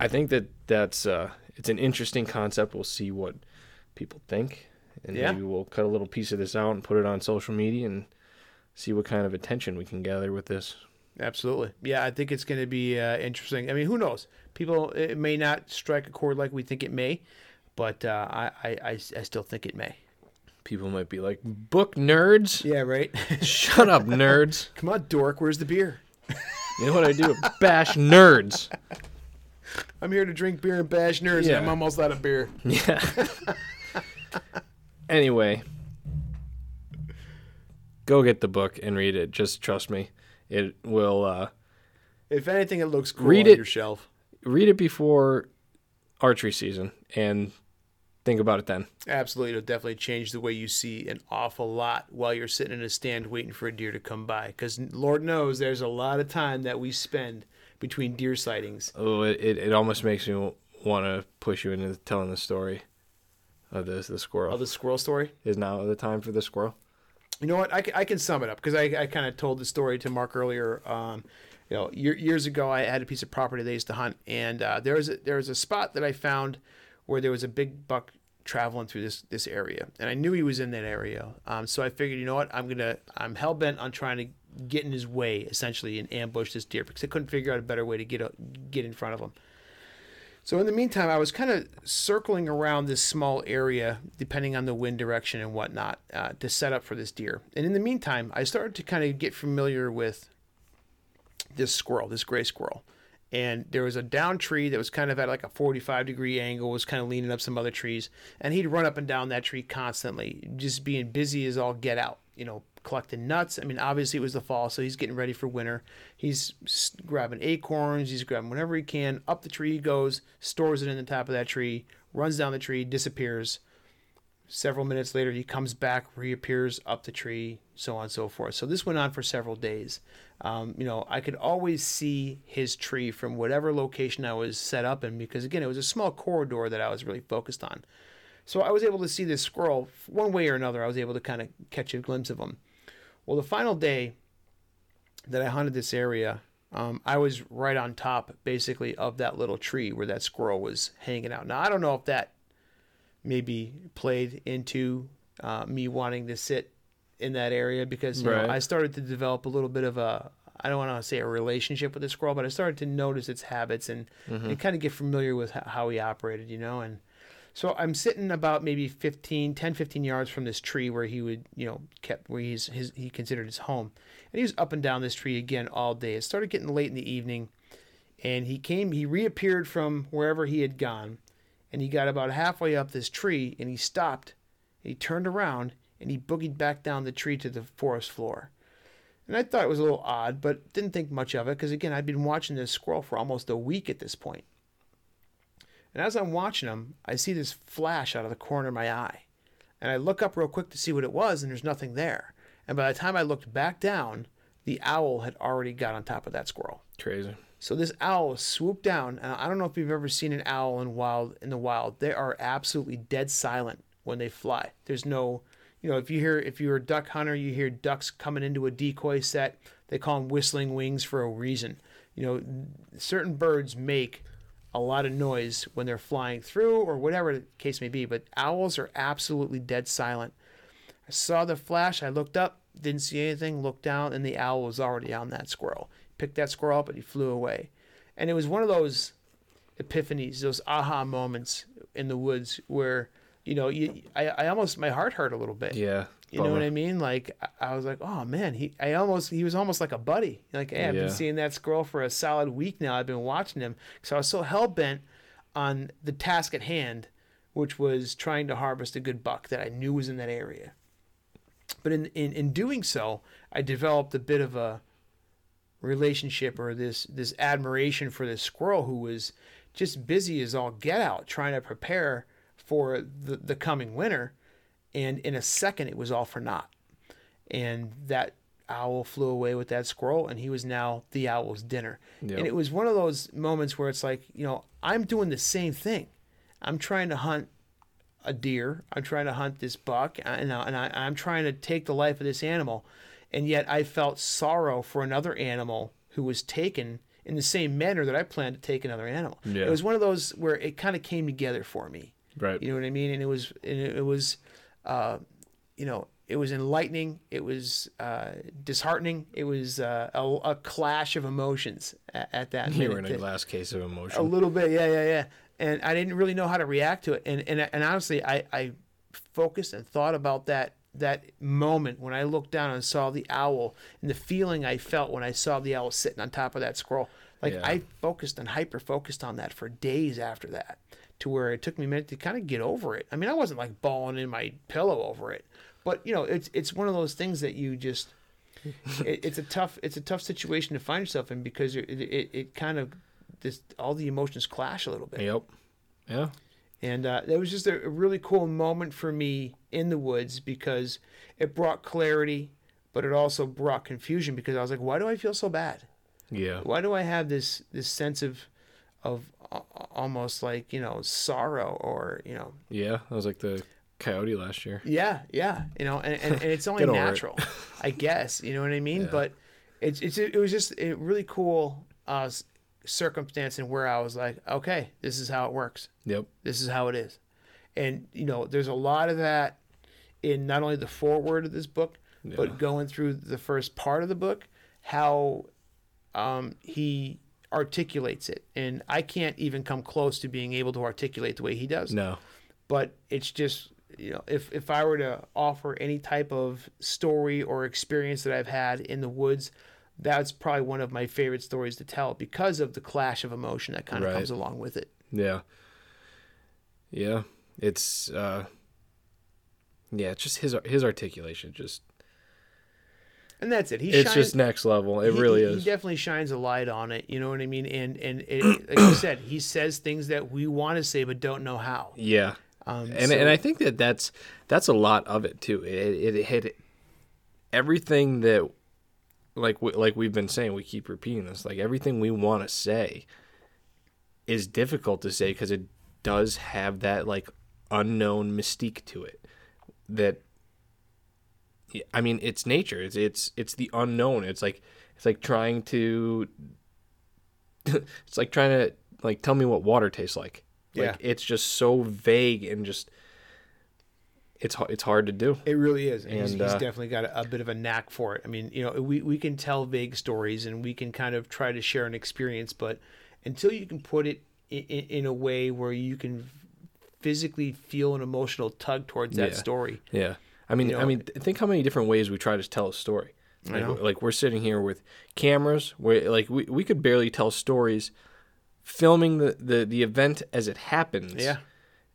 I think that that's uh, it's an interesting concept. We'll see what people think, and Yeah. maybe we'll cut a little piece of this out and put it on social media and see what kind of attention we can gather with this. absolutely. Yeah, I think it's going to be uh, interesting. I mean, who knows? People, it may not strike a chord like we think it may, but uh, I, I, I, still think it may. People might be like, "Book nerds, Yeah, right. shut up, nerds." Come on, dork. Where's the beer? You know what I do? Bash nerds. I'm here to drink beer and bash nerds. Yeah. And I'm almost out of beer. Yeah. anyway, go get the book and read it. Just trust me, it will. Uh, If anything, it looks cool Read on it. your shelf. Read it before archery season and think about it then. Absolutely, it'll definitely change the way you see an awful lot while you're sitting in a stand waiting for a deer to come by. Because Lord knows there's a lot of time that we spend between deer sightings. Oh, it, it, it almost makes me want to push you into telling the story of this the squirrel. Oh, the squirrel story. Is now the time for the squirrel? You know what? I, I can sum it up because I, I kind of told the story to Mark earlier. Um, you know, year, years ago, I had a piece of property I used to hunt, and uh, there was a, there was a spot that I found where there was a big buck traveling through this this area, and I knew he was in that area. Um, so I figured, you know what? I'm gonna I'm hell bent on trying to get in his way, essentially, and ambush this deer because I couldn't figure out a better way to get a, get in front of him. So in the meantime, I was kind of circling around this small area, depending on the wind direction and whatnot, uh, to set up for this deer. And in the meantime, I started to kind of get familiar with this squirrel, this gray squirrel. And there was a down tree that was kind of at like a 45 degree angle, was kind of leaning up some other trees. And he'd run up and down that tree constantly, just being busy as all get out, you know, collecting nuts. I mean, obviously it was the fall, so he's getting ready for winter. He's grabbing acorns, he's grabbing whatever he can. Up the tree he goes, stores it in the top of that tree, runs down the tree, disappears. Several minutes later, he comes back, reappears up the tree, so on and so forth. So this went on for several days. Um, you know, I could always see his tree from whatever location I was set up in because, again, it was a small corridor that I was really focused on. So I was able to see this squirrel one way or another. I was able to kind of catch a glimpse of him. Well, the final day that I hunted this area, um, I was right on top, basically, of that little tree where that squirrel was hanging out. Now, I don't know if that maybe played into uh, me wanting to sit in that area because you Right. know, I started to develop a little bit of a I don't want to say a relationship with the squirrel, but I started to notice its habits and, mm-hmm. and kind of get familiar with how he operated, you know. And so I'm sitting about maybe 15, 10, 15 yards from this tree where he would, you know, kept where he's his he considered his home. And he was up and down this tree again all day. It started getting late in the evening, and he came, he reappeared from wherever he had gone, and he got about halfway up this tree, and he stopped. He turned around and he boogied back down the tree to the forest floor. And I thought it was a little odd, but didn't think much of it because again, I'd been watching this squirrel for almost a week at this point. And as I'm watching him, I see this flash out of the corner of my eye. And I look up real quick to see what it was, and there's nothing there. And by the time I looked back down, the owl had already got on top of that squirrel. Crazy. So this owl swooped down, and I don't know if you've ever seen an owl in wild in the wild. They are absolutely dead silent when they fly. There's no, you know, if you hear if you're a duck hunter, you hear ducks coming into a decoy set. They call them whistling wings for a reason. You know, certain birds make a lot of noise when they're flying through or whatever the case may be, but owls are absolutely dead silent. I saw the flash, I looked up, didn't see anything, looked down, and the owl was already on that squirrel. Picked that squirrel up and he flew away. And it was one of those epiphanies, those aha moments in the woods where, you know, you I, I almost my heart hurt a little bit. Yeah. You know what. I mean? Like I- was like, oh man, he I almost he was almost like a buddy. Like hey, I've Yeah. been seeing that squirrel for a solid week now. I've been watching him because I was so hell bent on the task at hand, which was trying to harvest a good buck that I knew was in that area. But in in, in doing so, I developed a bit of a relationship or this this admiration for this squirrel who was just busy as all get out trying to prepare for the, the coming winter and in a second it was all for naught. And that owl flew away with that squirrel and he was now the owl's dinner. Yep. and it was one of those moments where it's like you know i'm doing the same thing. I'm trying to hunt a deer. I'm trying to hunt this buck uh, and, I, and I, i'm trying to take the life of this animal. And yet i felt sorrow for another animal who was taken in the same manner that i planned to take another animal. Yeah. it was one of those where it kind of came together for me Right. you know what I mean? And it was, and it was, uh, you know, it was enlightening. It was uh, disheartening. It was uh, a, a clash of emotions at, at that You minute. were in a glass case of emotion. a little bit, yeah, yeah, yeah. And I didn't really know how to react to it. And and and honestly, I I focused and thought about that that moment when I looked down and saw the owl and the feeling I felt when I saw the owl sitting on top of that squirrel. Like Yeah. I focused and hyper focused on that for days after that, to where it took me a minute to kind of get over it. I mean, I wasn't like bawling in my pillow over it, but you know, it's it's one of those things that you just. it, it's a tough it's a tough situation to find yourself in because it it, it kind of this all the emotions clash a little bit. Yep. Yeah. And uh, that was just a, really cool moment for me in the woods because it brought clarity, but it also brought confusion because I was like, why do I feel so bad? Yeah. Why do I have this this sense of of almost like you know sorrow or you know Yeah. That was like the coyote last year. yeah yeah you know and, and, and it's only over it. natural I guess you know what I mean Yeah. but it's it's it was just a really cool uh, circumstance and where I was like okay this is how it works Yep. this is how it is and you know there's a lot of that in not only the foreword of this book Yeah. but going through the first part of the book how um, he articulates it and i can't even come close to being able to articulate the way he does No. but it's just you know if if i were to offer any type of story or experience that i've had in the woods that's probably one of my favorite stories to tell because of the clash of emotion that kind of Right. comes along with it Yeah. Yeah. It's uh yeah, it's just his his articulation just and that's it he it's shines, just next level. It he- really he, is. He definitely shines a light on it. You know what I mean? And and it, like you said, he says things that we want to say but don't know how. yeah. Um, and so- and I think that that's that's a lot of it too. It it hit everything that like we, like we've been saying. We keep repeating this. Like everything we want to say is difficult to say because it does have that like unknown mystique to it. That I mean, it's nature. It's it's it's the unknown. It's like it's like trying to. it's like trying to like tell me what water tastes like. Like Yeah. it's just so vague and just it's it's hard to do. It really is, and, he's, And, he's uh, definitely got a, a bit of a knack for it. I mean, you know, we we can tell vague stories and we can kind of try to share an experience, but until you can put it in, in a way where you can physically feel an emotional tug towards that Yeah. story, Yeah. I mean, You I mean, th- think how many different ways we try to tell a story. Like, know. like we're sitting here with cameras, where like we, we could barely tell stories, filming the, the, the event as it happens. yeah,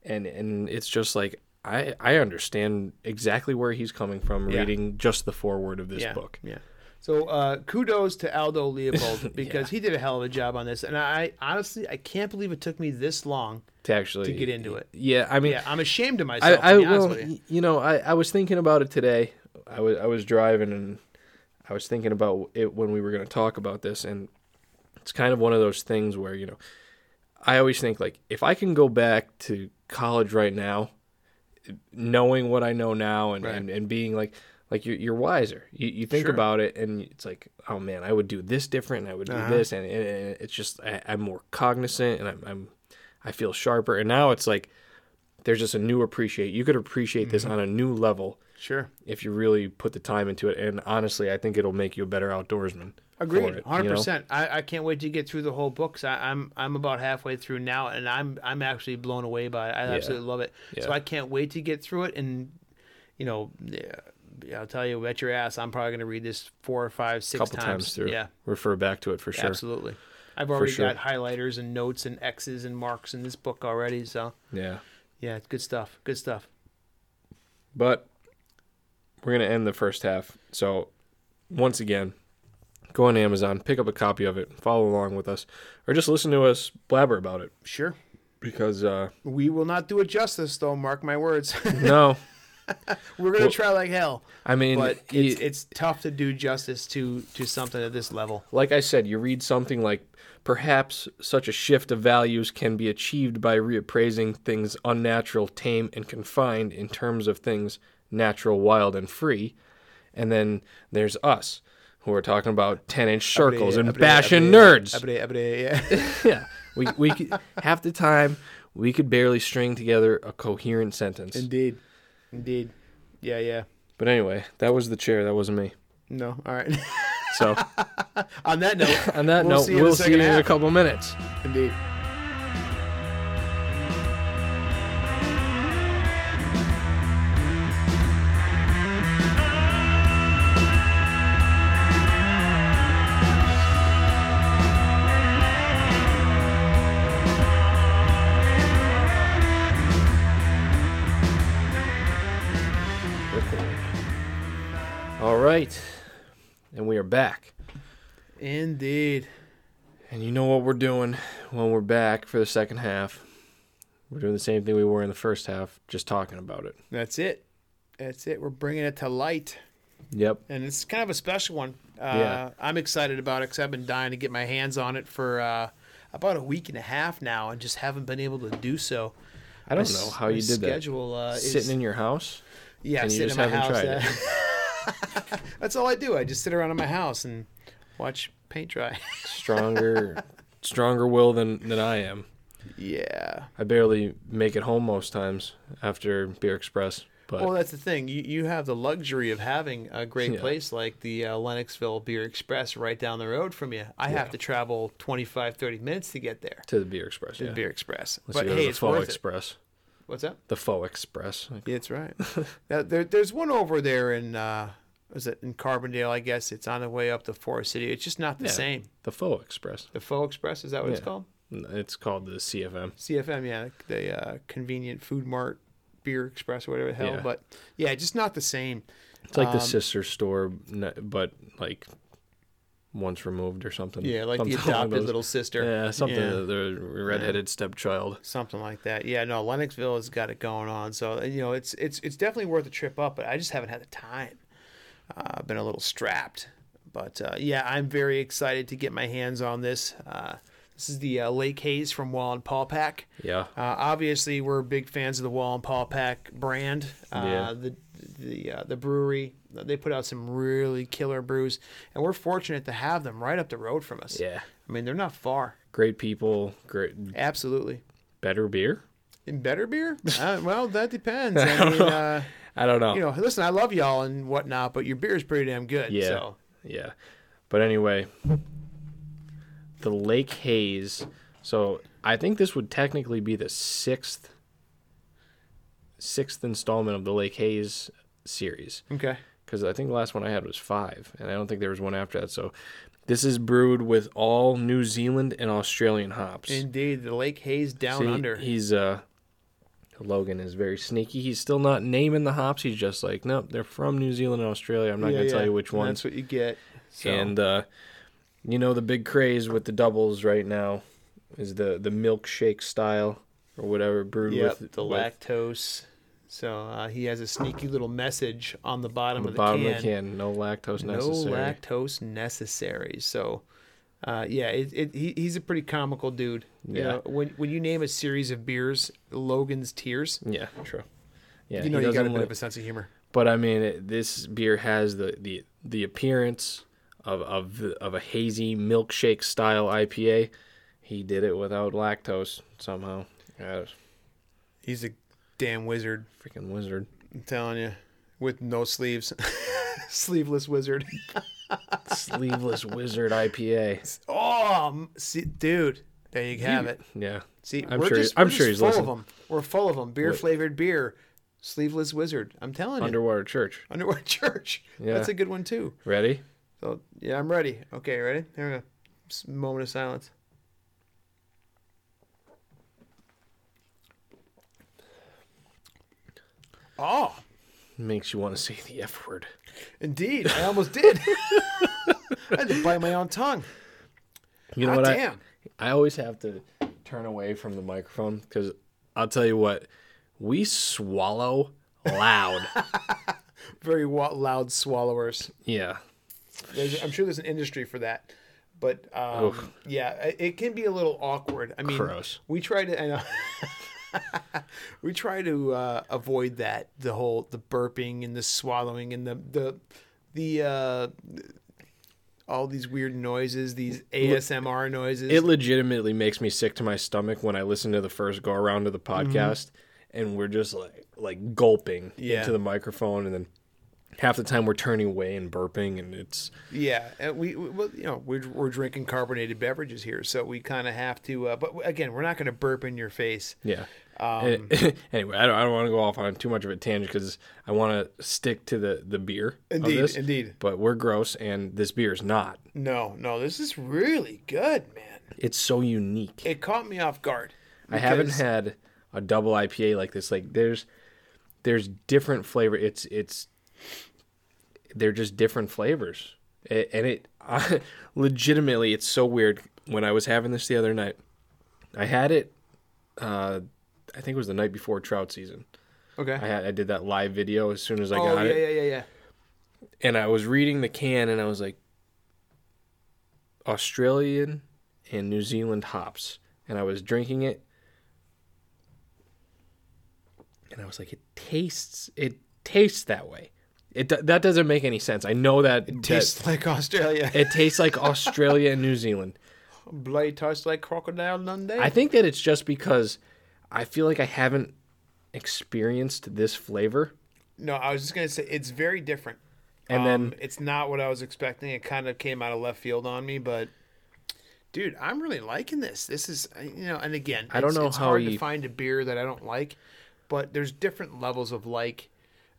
And and it's just like I I understand exactly where he's coming from Yeah. reading just the foreword of this yeah, book. yeah. So uh, kudos to Aldo Leopold because he did a hell of a job on this, and I honestly I can't believe it took me this long To actually to get into it. Yeah, I mean, Yeah, I'm ashamed of myself. I to be well, you. you know, I, I was thinking about it today. I was I was driving and I was thinking about it when we were going to talk about this, and it's kind of one of those things where you know i always think like if i can go back to college right now knowing what i know now and Right. and, and being like like you're, you're wiser you, you think Sure. about it and it's like oh man i would do this different and i would do Uh-huh. this and, and, and it's just I, i'm more cognizant and I'm, I'm i feel sharper and now it's like there's just a new appreciate you could appreciate this Mm-hmm. on a new level Sure. if you really put the time into it and honestly i think it'll make you a better outdoorsman Agreed, it, hundred you know? percent. I, I can't wait to get through the whole book. 'cause I, I'm I'm about halfway through now, and I'm I'm actually blown away by it. I absolutely love it. So I can't wait to get through it. And you know, yeah, I'll tell you, bet your ass, I'm probably going to read this four or five, six couple times, through Yeah, refer back to it for sure absolutely. I've already sure. got highlighters and notes and X's and marks in this book already. So yeah yeah, it's good stuff. Good stuff. But we're going to end the first half. So, once again, go on Amazon, pick up a copy of it, follow along with us, or just listen to us blabber about it. Sure. Because, uh, We will not do it justice, though. Mark my words. no, We're gonna Well, try like hell, I mean, but you- it's it's tough to do justice to to something at this level. like I said, you read something like, perhaps such a shift of values can be achieved by reappraising things unnatural, tame, and confined in terms of things natural, wild, and free. And then there's us, who are talking about 10 inch circles and bashing nerds. Yeah. yeah, we we could, half the time we could barely string together a coherent sentence. Indeed. Indeed. Yeah, yeah. But anyway, that was the chair. That wasn't me. No. All right. So On that note, on that We'll note, see you in the we'll see you in a couple minutes. indeed. Right, and we are back. Indeed. And you know what we're doing when we're back for the second half? We're doing the same thing we were in the first half, just talking about it. That's it. That's it. We're bringing it to light. Yep. And it's kind of a special one. Uh, Yeah. I'm excited about it because I've been dying to get my hands on it for uh, about a week and a half now and just haven't been able to do so. I don't My know how you did that. schedule, Uh, is, Sitting in your house. Yeah, sitting just in my house. That's all I do. I just sit around in my house and watch paint dry. Stronger, stronger will than than I am. yeah. I barely make it home most times after Beer Express. But Well, that's the thing. You you have the luxury of having a great Yeah. place like the uh, Lenoxville Beer Express right down the road from you. I have to travel 25, 30 minutes to get there. to the Beer Express, To yeah. the Beer Express. Unless but hey, the it's Faux worth it. What's that? The Faux Express. Yeah, that's right. Now, there, there's one over there in uh, was it in Carbondale? I guess it's on the way up to Forest City. It's just not the Yeah. same. The Faux Express. The Faux Express is that what it's called? It's called the CFM. CFM, yeah, the uh, convenient food mart beer express or whatever the hell. Yeah. But yeah, just not the same. It's like the Um, sister store, but like once removed or something. Yeah, like the Something along adopted little sister. Yeah, something. Yeah. The redheaded stepchild. Something like that. Yeah, no, Lenoxville has got it going on. So you know, it's it's it's definitely worth a trip up. But I just haven't had the time. Uh, I've been a little strapped. But uh, yeah, I'm very excited to get my hands on this. Uh, this is the uh, Lake Haze from Wallenpaupack. Yeah. Uh, obviously, we're big fans of the Wallenpaupack brand. Uh, Yeah. The the uh, the brewery they put out some really killer brews, and we're fortunate to have them right up the road from us. Yeah. I mean, they're not far. Great people. Great. Absolutely. Better beer. In better beer? Uh, well, that depends. I mean, uh, I don't know. you know, listen, I love y'all and whatnot, but your beer is pretty damn good. Yeah. So Yeah. But anyway, the Lake Haze. So I think this would technically be the sixth sixth installment of the Lake Haze series okay. because I think the last one I had was five, and I don't think there was one after that. So this is brewed with all New Zealand and Australian hops. Indeed, the Lake Haze down See, under. He's uh Logan is very sneaky. He's still not naming the hops. He's just like, nope, they're from New Zealand and Australia. I'm not Yeah, gonna tell you which And ones. That's what you get. So. And uh, you know the big craze with the doubles right now is the the milkshake style or whatever brewed Yep, with the with lactose. So uh, he has a sneaky little message on the bottom on the of the bottom can. of the can. No lactose no necessary. lactose necessary. So Uh, yeah, it, it, he, he's a pretty comical dude. You Yeah. know, when when you name a series of beers, Logan's Tears, Yeah, true. Yeah, you know he you got a bit like- of a sense of humor. But I mean, it, this beer has the the the appearance of of the- of a hazy milkshake style IPA. He did it without lactose somehow. Yeah, He's a damn wizard. freaking wizard. I'm telling you, with no sleeves, sleeveless wizard. Sleeveless wizard IPA. Oh, see, dude, there you have it. Yeah. See, I'm we're sure- just, I'm we're sure just he's full listening. of them. We're full of them. Beer flavored beer, sleeveless wizard. I'm telling you, Underwater Church. Underwater Church. Yeah. That's a good one too. Ready? So yeah, I'm ready. Okay, ready? Here we go. Just a moment of silence. Oh, Makes you want to say the F word. indeed. I almost did. I had to bite my own tongue. You know what? I, damn. I always have to turn away from the microphone because I'll tell you what, we swallow loud. Very wa- loud swallowers. yeah. There's, I'm sure there's an industry for that. But um, yeah, it, it can be a little awkward. I mean, Gross. we try to. I know. we try to uh, avoid that the whole the burping and the swallowing and the the the uh, all these weird noises, these ASMR noises. It legitimately makes me sick to my stomach when I listen to the first go around of the podcast and we're just like like gulping Yeah. into the microphone and then half the time we're turning away and burping and it's Yeah, and we, we well, you know we're, we're drinking carbonated beverages here, so we kind of have to. Uh, but again, we're not going to burp in your face. yeah. Um, anyway, I don't, I don't want to go off on too much of a tangent because I want to stick to the, the beer. Indeed, this, indeed. But we're gross, and this beer is not. No, no, this is really good, man. It's so unique. It caught me off guard. I haven't had a double IPA like this. Like there's there's different flavor. It's it's they're just different flavors, and it I, legitimately it's so weird. When I was having this the other night, I had it. Uh, I think it was the night before trout season. Okay. I had I did that live video as soon as I oh got yeah, it, yeah, yeah, yeah. and I was reading the can, and I was like, Australian and New Zealand hops, and I was drinking it, and I was like, it tastes, it tastes that way. It that doesn't make any sense. I know that that- Tastes like Australia. it tastes like Australia and New Zealand. Bloody tastes like crocodile Dundee. I think that it's just because I feel like I haven't experienced this flavor, no, I was just gonna say it's very different. and Um, then it's not what I was expecting. It kind of came out of left field on me, but dude, I'm really liking this. This is you know, and again, I don't know it's how hard you- to find a beer that I don't like, but there's different levels of like.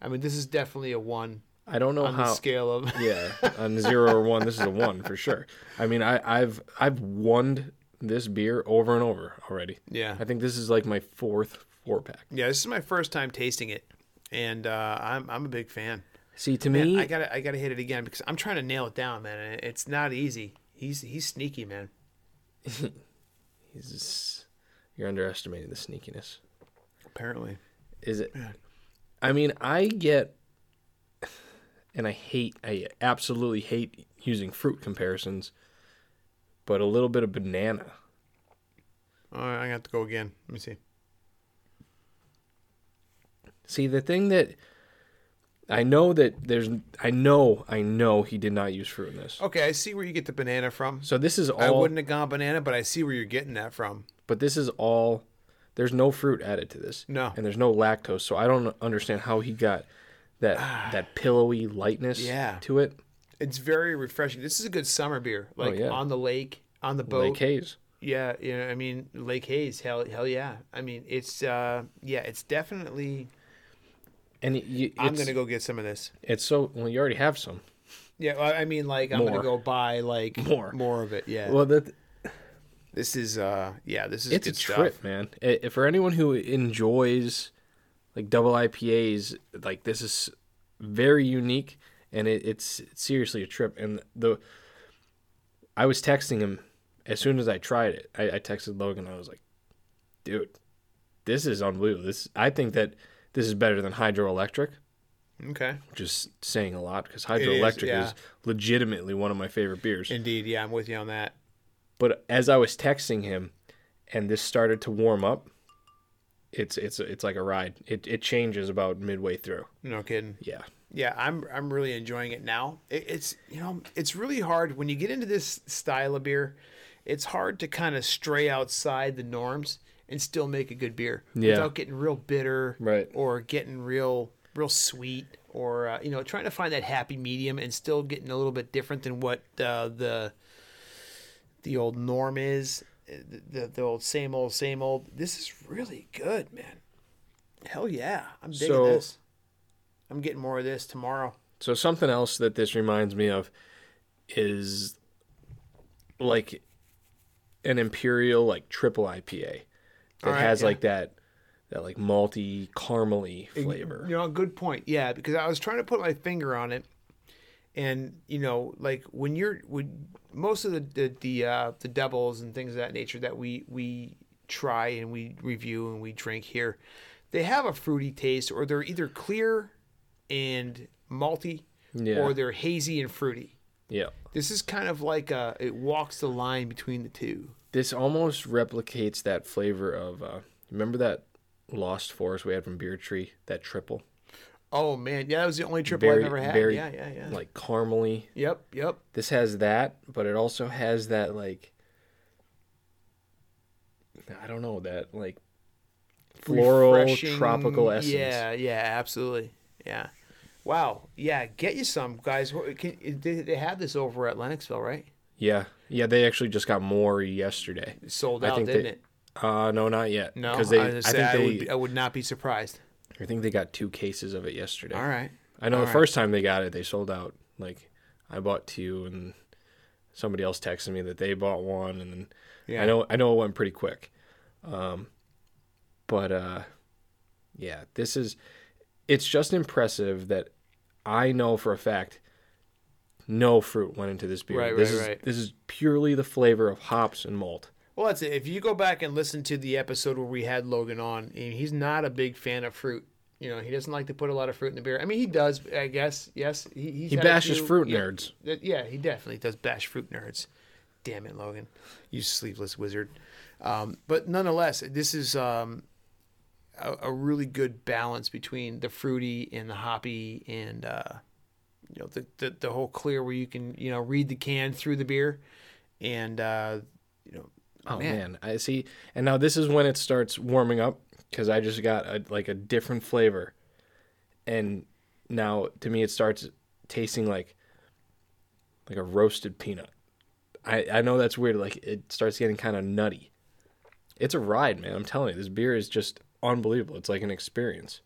I mean, this is definitely a one I don't know on the how. scale of. Yeah, on zero or one, this is a one for sure. I mean, I, I've I've won this beer over and over already. Yeah. I think this is like my fourth four pack. Yeah, this is my first time tasting it, and uh, I'm I'm a big fan. See, to Man, me, I gotta I gotta hit it again because I'm trying to nail it down, man. It's not easy. He's he's sneaky, man. he's, you're underestimating the sneakiness. Apparently. Is it? I mean, I get, and I hate, I absolutely hate using fruit comparisons, but a little bit of banana. All right, I got to go again. Let me see. See, the thing that I know that there's, I know, I know he did not use fruit in this. Okay, I see where you get the banana from. So this is all. I wouldn't have gone banana, but I see where you're getting that from. but this is all. There's no fruit added to this. No. and there's no lactose, so I don't understand how he got that that pillowy lightness Yeah. to it. It's very refreshing. This is a good summer beer, like Oh, yeah. on the lake, on the boat. Lake Hayes. Yeah, you know, I mean, Lake Hayes. Hell, hell yeah. I mean, it's uh, yeah, it's definitely. And you, I'm gonna go get some of this. It's so well. You already have some. Yeah, well, I mean, like I'm gonna go buy like More. more of it. Yeah, Well, that this is uh, yeah, this is it's a stuff. trip, man. For anyone who enjoys like double IPAs, like this is very unique, and it, it's, seriously a trip. And the I was texting him as soon as I tried it. I, I texted Logan. I was like, "Dude, this is unbelievable. This I think that this is better than hydroelectric." Okay, Just saying a lot because is, hydroelectric yeah. is legitimately one of my favorite beers. indeed. Yeah, I'm with you on that. But as I was texting him, and this started to warm up, it's it's it's like a ride. It it changes about midway through. No kidding. Yeah. Yeah, I'm I'm really enjoying it now. It, it's you know it's really hard when you get into this style of beer. It's hard to kind of stray outside the norms and still make a good beer Yeah. without getting real bitter, Right. Or getting real real sweet, or uh, you know trying to find that happy medium and still getting a little bit different than what uh, the the old norm is. uh, The, the the old same old same old. This is really good, man. Hell yeah, I'm digging So- this. I'm getting more of this tomorrow. So something else that this reminds me of is like an imperial like triple IPA that right, has yeah. like that that like malty caramely flavor. You know, good point. Yeah, because I was trying to put my finger on it, and you know, like when you're when most of the the the, uh, the doubles and things of that nature that we we try and we review and we drink here, they have a fruity taste, or they're either clear and malty, Yeah. or they're hazy and fruity. Yeah. This is kind of like a it walks the line between the two. This almost replicates that flavor of uh remember that Lost Forest we had from Beer Tree, that triple? Oh man, yeah, that was the only triple Very- I've ever had. very, yeah, yeah, yeah. Like caramely. yep, yep. This has that, but it also has that like I don't know, that like floral refreshing- tropical essence. Yeah, yeah, absolutely. Yeah. Wow. Yeah, get you some guys. Can, they, they had this over at Lenoxville, right? Yeah. Yeah, they actually just got more yesterday. Sold I out, think didn't they- it? Uh no, not yet. No, because they I, I, say, I, they would, be- I would not be surprised. I think they got two cases of it yesterday. All right. I know All the right. first time they got it, they sold out. Like I bought two, and somebody else texted me that they bought one, and then Yeah. I know I know it went pretty quick. Um, but uh, yeah, this is it's just impressive that I know for a fact no fruit went into this beer. Right, this right, is right. this is purely the flavor of hops and malt. Well, that's it. If you go back and listen to the episode where we had Logan on, and he's not a big fan of fruit. You know, he doesn't like to put a lot of fruit in the beer. I mean, he does, I guess. Yes, he He bashes few- fruit yeah, nerds. Yeah, he definitely does bash fruit nerds. Damn it, Logan, you sleepless wizard. Um, but nonetheless, this is um, a, a really good balance between the fruity and the hoppy, and uh, you know the, the the whole clear where you can you know read the can through the beer, and uh, you know Oh Man. man. I see. And now this is when it starts warming up because I just got a, like a different flavor, and now to me it starts tasting like like a roasted peanut. I I know that's weird. Like it starts getting kind of nutty. It's a ride, man. I'm telling you, this beer is just unbelievable. It's like an experience.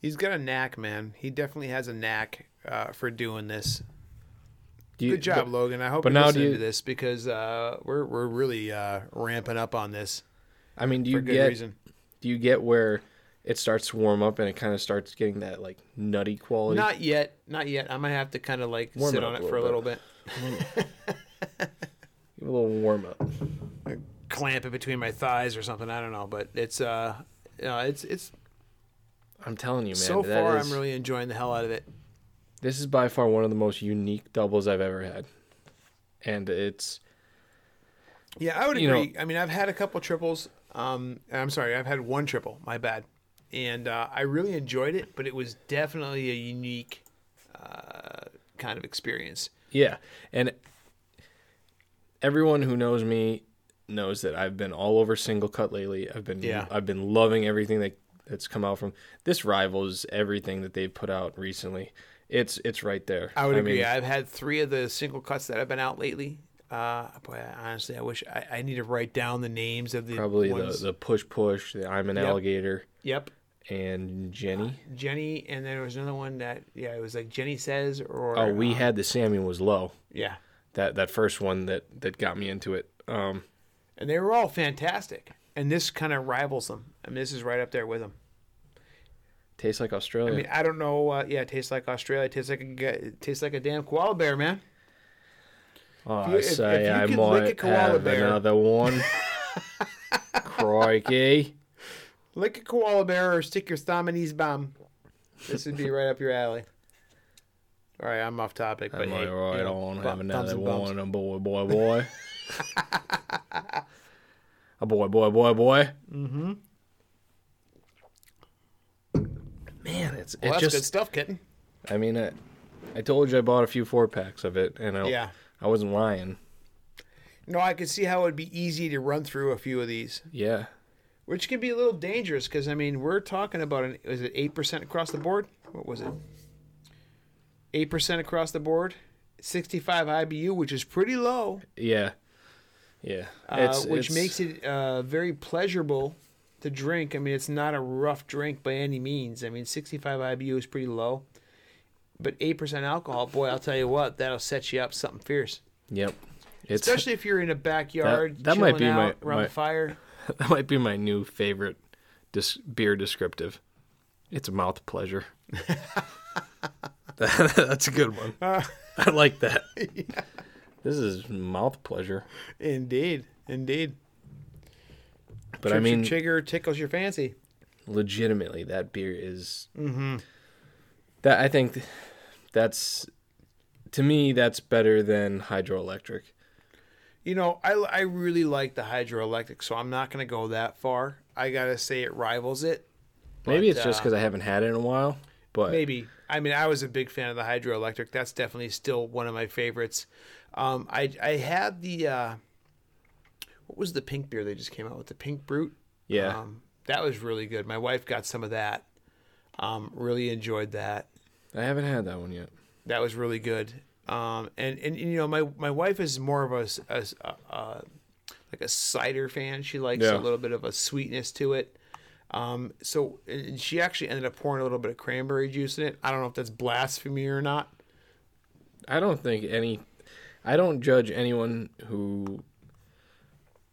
He's got a knack, man. He definitely has a knack uh, for doing this. Do you- Good job, Logan. I hope but you're now do you- to this because uh, we're we're really uh, ramping up on this but- I mean, do you get reason. do you get where it starts to warm up and it kind of starts getting that like nutty quality? Not yet, not yet. I'm gonna have to kind of like Warm sit it on it for a little little bit, Give a little warm up. clamp it between my thighs or something. I don't know, but it's uh, you know, it's it's I'm telling you, man. so far is- I'm really enjoying the hell out of it. This is by far one of the most unique doubles I've ever had, and it's Yeah, I would You know- agree. I mean, I've had a couple triples. Um, I'm sorry, I've had one triple. My bad. And uh, I really enjoyed it, but it was definitely a unique uh, kind of experience. yeah, and everyone who knows me knows that I've been all over single cut lately. I've been Yeah. I've been loving everything that that's come out from this rivals everything that they've put out recently. It's it's right there. I would agree. mean, I've had three of the single cuts that have been out lately. Uh, boy, honestly, I wish I, I need to write down the names of the probably the, ones. the push push. The I'm an Yep. alligator Yep, and Jenny. Jenny, and then there was another one that yeah, it was like Jenny says or Oh, we uh, had the Samuel was low. yeah, That that first one that that got me into it. Um, and they were all fantastic. And this kind of rivals them. I mean, this is right up there with them. tastes like Australia. I mean, I don't know. Uh, yeah, it tastes like Australia. Tastes like a tastes like a damn koala bear, man. Oh, If you- I if- say if you I could lick a might koala have bear- another one. Crikey. Lick a koala bear or stick your thumb in his bum. This would be right up your alley. All right, I'm off topic, but Am hey, I right you know, on? bump- Have another and one, boy, boy, boy. a boy, boy, boy, boy. Mm-hmm. Man, it's Well, it that's just. good stuff, kitten. I mean, I, I told you I bought a few four packs of it, and I, Yeah. I wasn't lying. No, I could see how it would be easy to run through a few of these, Yeah, which can be a little dangerous because I mean we're talking about an is it eight percent across the board? What was it? Eight percent across the board, sixty-five IBU, which is pretty low, yeah, yeah. uh, which makes it uh, very pleasurable to drink. I mean, it's not a rough drink by any means. I mean, sixty-five IBU is pretty low, but eight percent alcohol, boy, I'll tell you what, that'll set you up something fierce. Yep. It's Especially if you're in a backyard, that might chilling be my- around my- the fire. that might be my new favorite dis- beer descriptive. It's a mouth pleasure. That's a good one. I like that. This is mouth pleasure. Indeed, indeed. But I Trips your mean, trigger tickles your fancy. legitimately, that beer is Mm-hmm. That. I think that's to me that's better than hydroelectric. You know, I, I really like the hydroelectric, so I'm not going to go that far. I gotta say it rivals it. Maybe But, it's just uh, because I haven't had it in a while. But Maybe. I mean, I was a big fan of the hydroelectric. That's definitely still one of my favorites. Um, I I had the uh, what was the pink beer they just came out with? The Pink Brute. yeah, Um, that was really good. My wife got some of that. Um, really enjoyed that. I haven't had that one yet. That was really good. Um, and, and you know, my my wife is more of a like a cider fan. She likes Yeah. a little bit of a sweetness to it. Um, so and she actually ended up pouring a little bit of cranberry juice in it. I don't know if that's blasphemy or not. I don't think any. I don't judge anyone who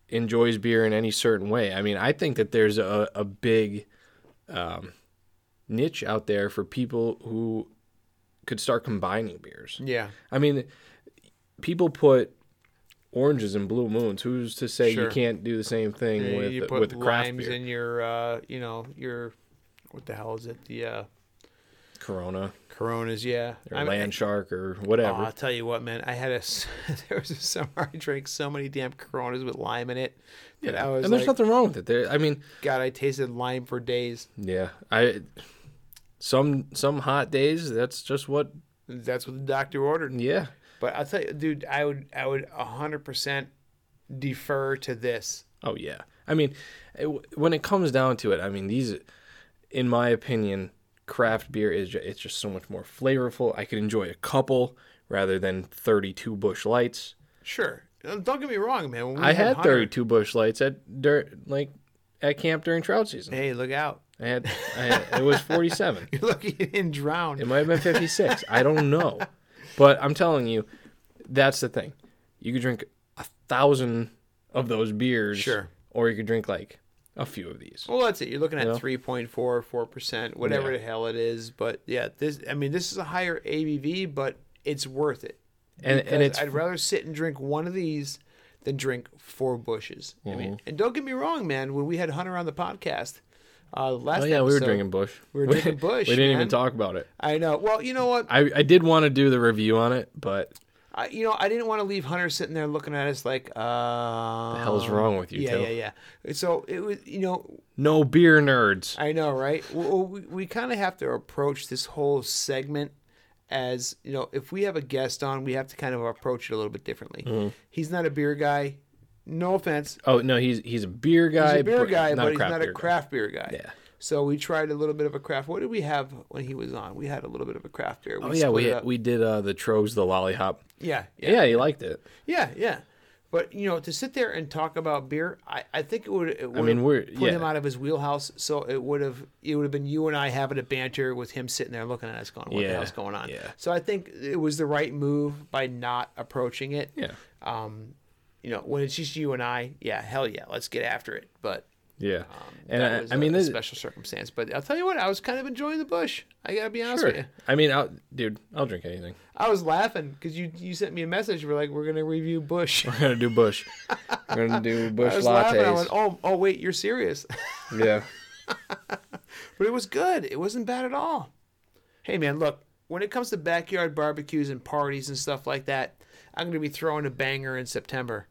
enjoys beer in any certain way. I mean, I think that there's a, a big um, niche out there for people who could start combining beers. Yeah, I mean, people put oranges and blue moons. Who's to say Sure. you can't do the same thing you, with you put with craft limes beer? in your, uh, you know, your what the hell is it? The uh, Corona Coronas. Yeah, or I mean, Land Shark or Oh, whatever. I'll tell you what, man. I had a there was a summer I drank so many damn Coronas with lime in it that I was and there's like, nothing wrong with it. There, I mean, God, I tasted lime for days. yeah, I some some hot days. That's just what. That's what the doctor ordered. Yeah, But I'll tell you, dude, I would I would hundred percent defer to this. Oh yeah. I mean, it, when it comes down to it, I mean these, in my opinion, craft beer is ju- it's just so much more flavorful. I could enjoy a couple rather than 32 Busch Lights. Sure, don't get me wrong, man. I had Hunter- 32 Busch Lights at dur- like at camp during trout season. Hey, look out! I had, I had it was 47. You're lucky you didn't drown. It might have been 56. I don't know, but I'm telling you, that's the thing. You could drink a thousand of those beers, Sure. or you could drink like a few of these. Well, that's it. You're looking at You know? three point four, four percent, whatever Yeah. the hell it is. But yeah, this. I mean, this is a higher ABV, but it's worth it. And- and it's- I'd rather sit and drink one of these than drink four Busches. I Mm-hmm. mean, and don't get me wrong, man. When we had Hunter on the podcast, uh, last Oh yeah, we were drinking Busch. we were drinking Busch, we didn't man. even talk about it. I know. Well, you know what? I, I did want to do the review on it, but I, you know, I didn't want to leave Hunter sitting there looking at us like, uh, the hell's wrong with you, Yeah, Till? yeah, yeah. So it was, you know, No beer nerds. I know, right? Well, we, we kind of have to approach this whole segment as, you know, if we have a guest on, we have to kind of approach it a little bit differently. Mm-hmm. He's not a beer guy. No offense. Oh no, he's he's a beer guy. He's a beer guy, but he's not a craft beer guy. Yeah. So we tried a little bit of a craft. What did we have when he was on? We had a little bit of a craft beer. We Oh yeah, we we did uh, the Tröegs, the lollipop. yeah, Yeah, yeah, he liked it. yeah, yeah. But you know, to sit there and talk about beer, I, I think it would. It would mean, we're- put him out of his wheelhouse. So it would have. It would have been you and I having a banter with him sitting there looking at us, going, "What the Yeah, hell's going on?" yeah. So I think it was the right move by not approaching it. Yeah, Um, you know, when it's just you and I, yeah, hell yeah, let's get after it. But yeah. um, and I, I a- mean, a this, special circumstance. But I'll tell you what, I was kind of enjoying the Busch. I gotta be honest sure. with you. I mean, I'll, dude, I'll drink anything. I was laughing because you you sent me a message. We're like, we're gonna review Busch. We're gonna do Busch. We're gonna do Busch I was laughing. I went, oh, oh, wait, you're serious. Yeah. but it was good. It wasn't bad at all. Hey, man, look, when it comes to backyard barbecues and parties and stuff like that, I'm going to be throwing a banger in September.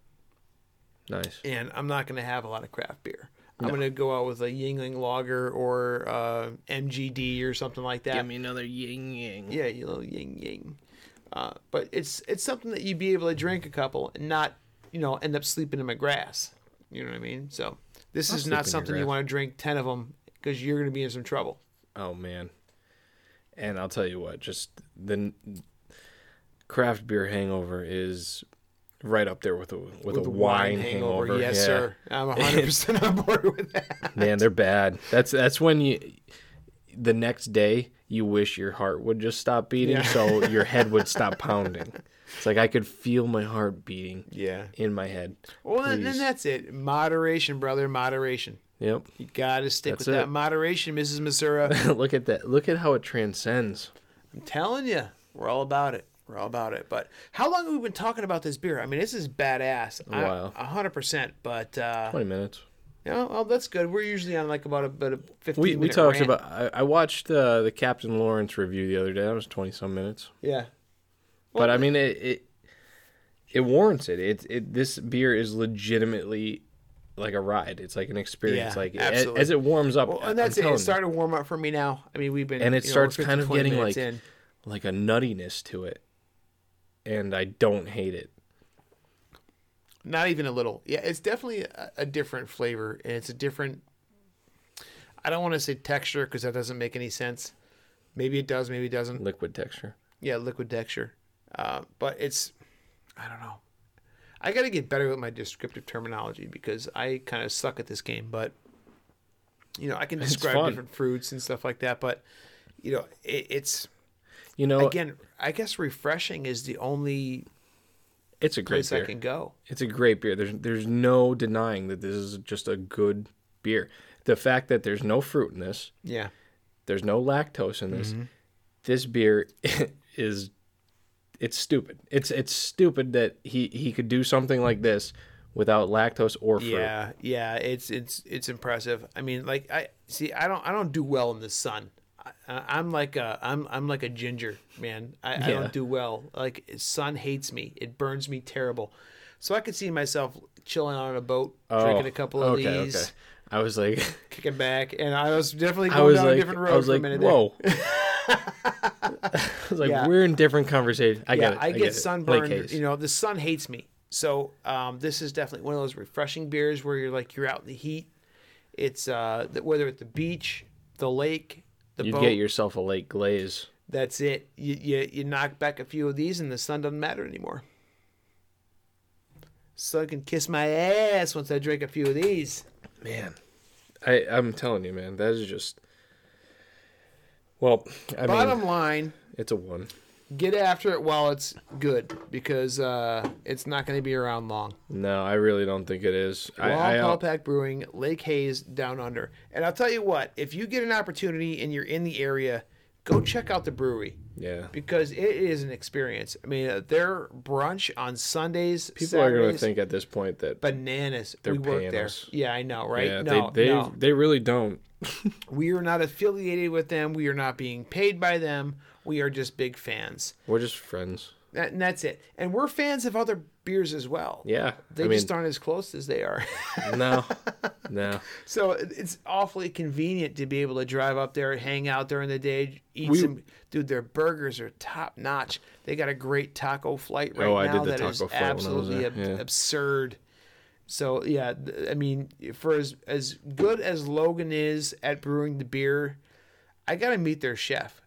Nice. and I'm not going to have a lot of craft beer. I'm going to go out with a Yuengling Lager or uh, MGD or something like that. Give me another yin yang. Yeah, you little ying ying. Uh, but it's it's something that you'd be able to drink a couple and not, you know, end up sleeping in my grass. You know what I mean? So this I'll is not something you want to drink ten of them because you're going to be in some trouble. Oh man. And I'll tell you what, just the craft beer hangover is right up there with a with, a the wine, hangover. yes, Yeah. sir. I'm 100 percent on board with that. Man, they're bad. That's that's when you the next day you wish your heart would just stop beating Yeah. so your head would stop pounding. It's like I could feel my heart beating Yeah. in my head. Well, then, then that's it. Moderation, brother. Moderation. Yep. You got to stick That's with that moderation, Mrs. Missouri. Look at that. Look at how it transcends. I'm telling you, we're all about it. We're all about it. But how long have we been talking about this beer? I mean, this is badass. A while. A hundred percent. But uh, 20 minutes. you know, well, that's good. We're usually on like about a, about a fifteen. We we talked rant. about I, I watched uh, the Captain Lawrence review the other day. That was 20 some minutes. yeah. but I mean it, it it warrants it. It it this beer is legitimately like a ride. It's like an experience. Yeah, like a- absolutely. as it warms up, Well, and that's it. It's starting to warm up for me now. I mean, we've been And it you know, starts kind of getting, like- in. like a nuttiness to it, and I don't hate it. Not even a little. Yeah, it's definitely a, a different flavor, and it's a different. I don't want to say texture because that doesn't make any sense. Maybe it does. Maybe it doesn't. Liquid texture. Yeah, liquid texture. Uh, but it's, I don't know. I got to get better with my descriptive terminology because I kind of suck at this game. But you know, I can describe different fruits and stuff like that. But you know, it, it's You know, again, I guess refreshing is the only it's a great place beer. I can go. It's a great beer. There's there's no denying that this is just a good beer. The fact that there's no fruit in this, Yeah. there's no lactose in this. Mm-hmm. This beer is it's stupid. It's it's stupid that he he could do something like this without lactose or fruit. Yeah, yeah, it's it's it's impressive. I mean, like I see, I don't I don't do well in the sun. I, I'm like a I'm I'm like a ginger man. I, I don't do well. Like sun hates me. It burns me terrible. So I could see myself chilling on a boat, drinking a couple of Oh, okay, these, okay. I was like, kicking back, and I was definitely I going was down like, a different road I was for like, a minute. there. whoa. I was like, Yeah. we're in different conversation. I yeah, get it. I, get get sunburned. You know, the sun hates me. So um, this is definitely one of those refreshing beers where you're like you're out in the heat. It's uh, whether at the beach, the lake, the you get yourself a late glaze. That's it. You, you you knock back a few of these, and the sun doesn't matter anymore. So I can kiss my ass once I drink a few of these. Man, I I'm telling you, man, that is just. Well, I Bottom mean, line, it's a one. Get after it while it's good because uh, it's not going to be around long. No, I really don't think it is. Wall uh, Pack Brewing, Lake Hayes, Down Under. And I'll tell you what, if you get an opportunity and you're in the area, go check out the brewery yeah. because it is an experience. I mean, uh, their brunch on Sundays, People are going to think at this point that bananas. They're we work there. us. Yeah, I know, right? yeah, no, they they no. they really don't. We are not affiliated with them. We are not being paid by them. We are just big fans. We're just friends. That, and that's it. And we're fans of other beers as well. Yeah, They I mean, just aren't as close as they are. no, no. So it's awfully convenient to be able to drive up there, hang out during the day, eat We- some. Dude, their burgers are top notch. They got a great taco flight right Oh, I now that taco is flight when I was absolutely ab- yeah. absurd. So yeah, I mean, for as as good as Logan is at brewing the beer, I got to meet their chef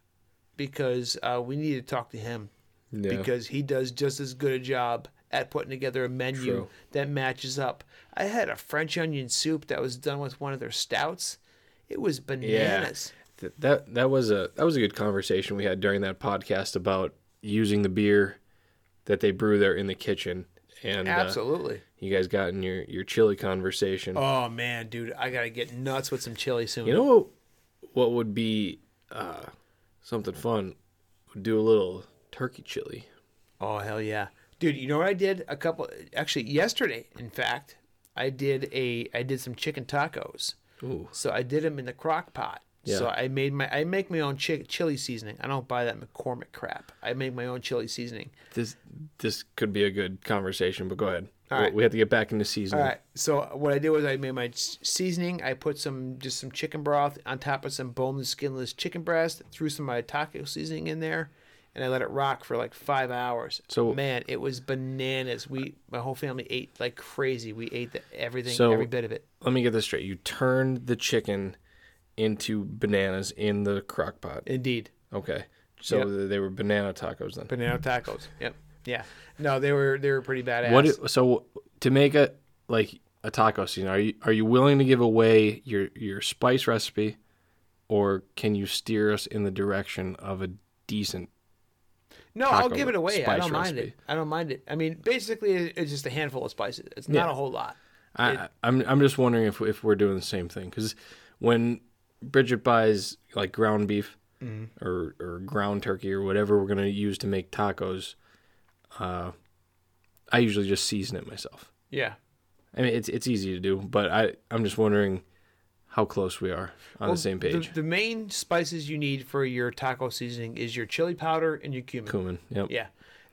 because uh, we need to talk to him Yeah. because he does just as good a job at putting together a menu True. that matches up. I had a French onion soup that was done with one of their stouts. It was bananas. Th- that that was a that was a good conversation we had during that podcast about using the beer that they brew there in the kitchen and uh, Absolutely. you guys got in your your chili conversation oh man, dude, I gotta get nuts with some chili soon. you know what what would be uh something fun would do a little turkey chili Oh hell yeah, dude! You know what I did a couple actually yesterday. In fact, I did a I did some chicken tacos. Ooh. So I did them in the crock pot. Yeah. So I made my I make my own chi- chili seasoning. I don't buy that McCormick crap. I make my own chili seasoning. this this could be a good conversation but go ahead All right. We have to get back into seasoning. All right. So what I did was I made my seasoning. I put some just some chicken broth on top of some boneless, skinless chicken breast. Threw some of my taco seasoning in there, and I let it rock for like five hours. So- man, it was bananas. We my whole family ate like crazy. We ate the, everything, So- every bit of it. Let me get this straight. You turned the chicken into bananas in the crock pot. Indeed, Okay. So Yep. they were banana tacos then. banana tacos. Yep. Yeah. No, they were they were pretty badass. What i- so to make a like a taco season, are you are you willing to give away your your spice recipe or can you steer us in the direction of a decent No, I'll give it away. I don't mind recipe. it. I don't mind it. I mean, basically, it's just a handful of spices. It's not Yeah. a whole lot. I, I'm I'm just wondering if if we're doing the same thing because when Bridget buys like ground beef Mm-hmm. or or ground turkey or whatever we're gonna use to make tacos, uh, I usually just season it myself. Yeah. I mean it's it's easy to do, but I I'm just wondering how close we are on the same page. The, the main spices you need for your taco seasoning is your chili powder and your cumin. Cumin, yep. Yeah,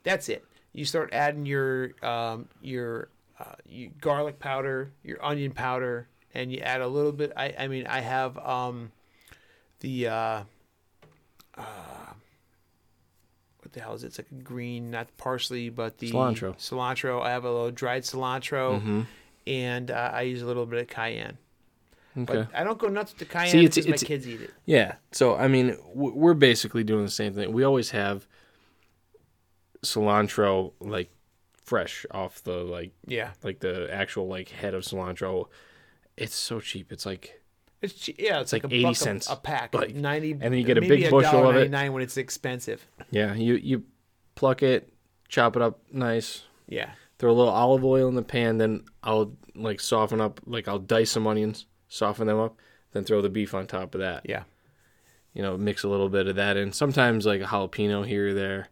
that's it. You start adding your um, your, uh, your garlic powder, your onion powder, and you add a little bit. I I mean I have um, the uh, uh, what the hell is it? It's like a green, not parsley, but the Cilantro. Cilantro. I have a little dried cilantro, Mm-hmm. and uh, I use a little bit of cayenne. Okay. But I don't go nuts with the cayenne See, it's- because it's- my kids eat it. Yeah. So I mean, we're basically doing the same thing. We always have cilantro like fresh off the like Yeah, like the actual like head of cilantro. It's so cheap. It's like it's che- yeah, it's, like like, a 80 buck a- cents. a, pack, Like, ninety, and then you get a big bushel of it. $1.99 when it's expensive. yeah, you you pluck it, chop it up nice, Yeah, throw a little olive oil in the pan, then I'll like soften up like I'll dice some onions, soften them up, then throw the beef on top of that. yeah. You know, mix a little bit of that in. Sometimes like a jalapeno here or there.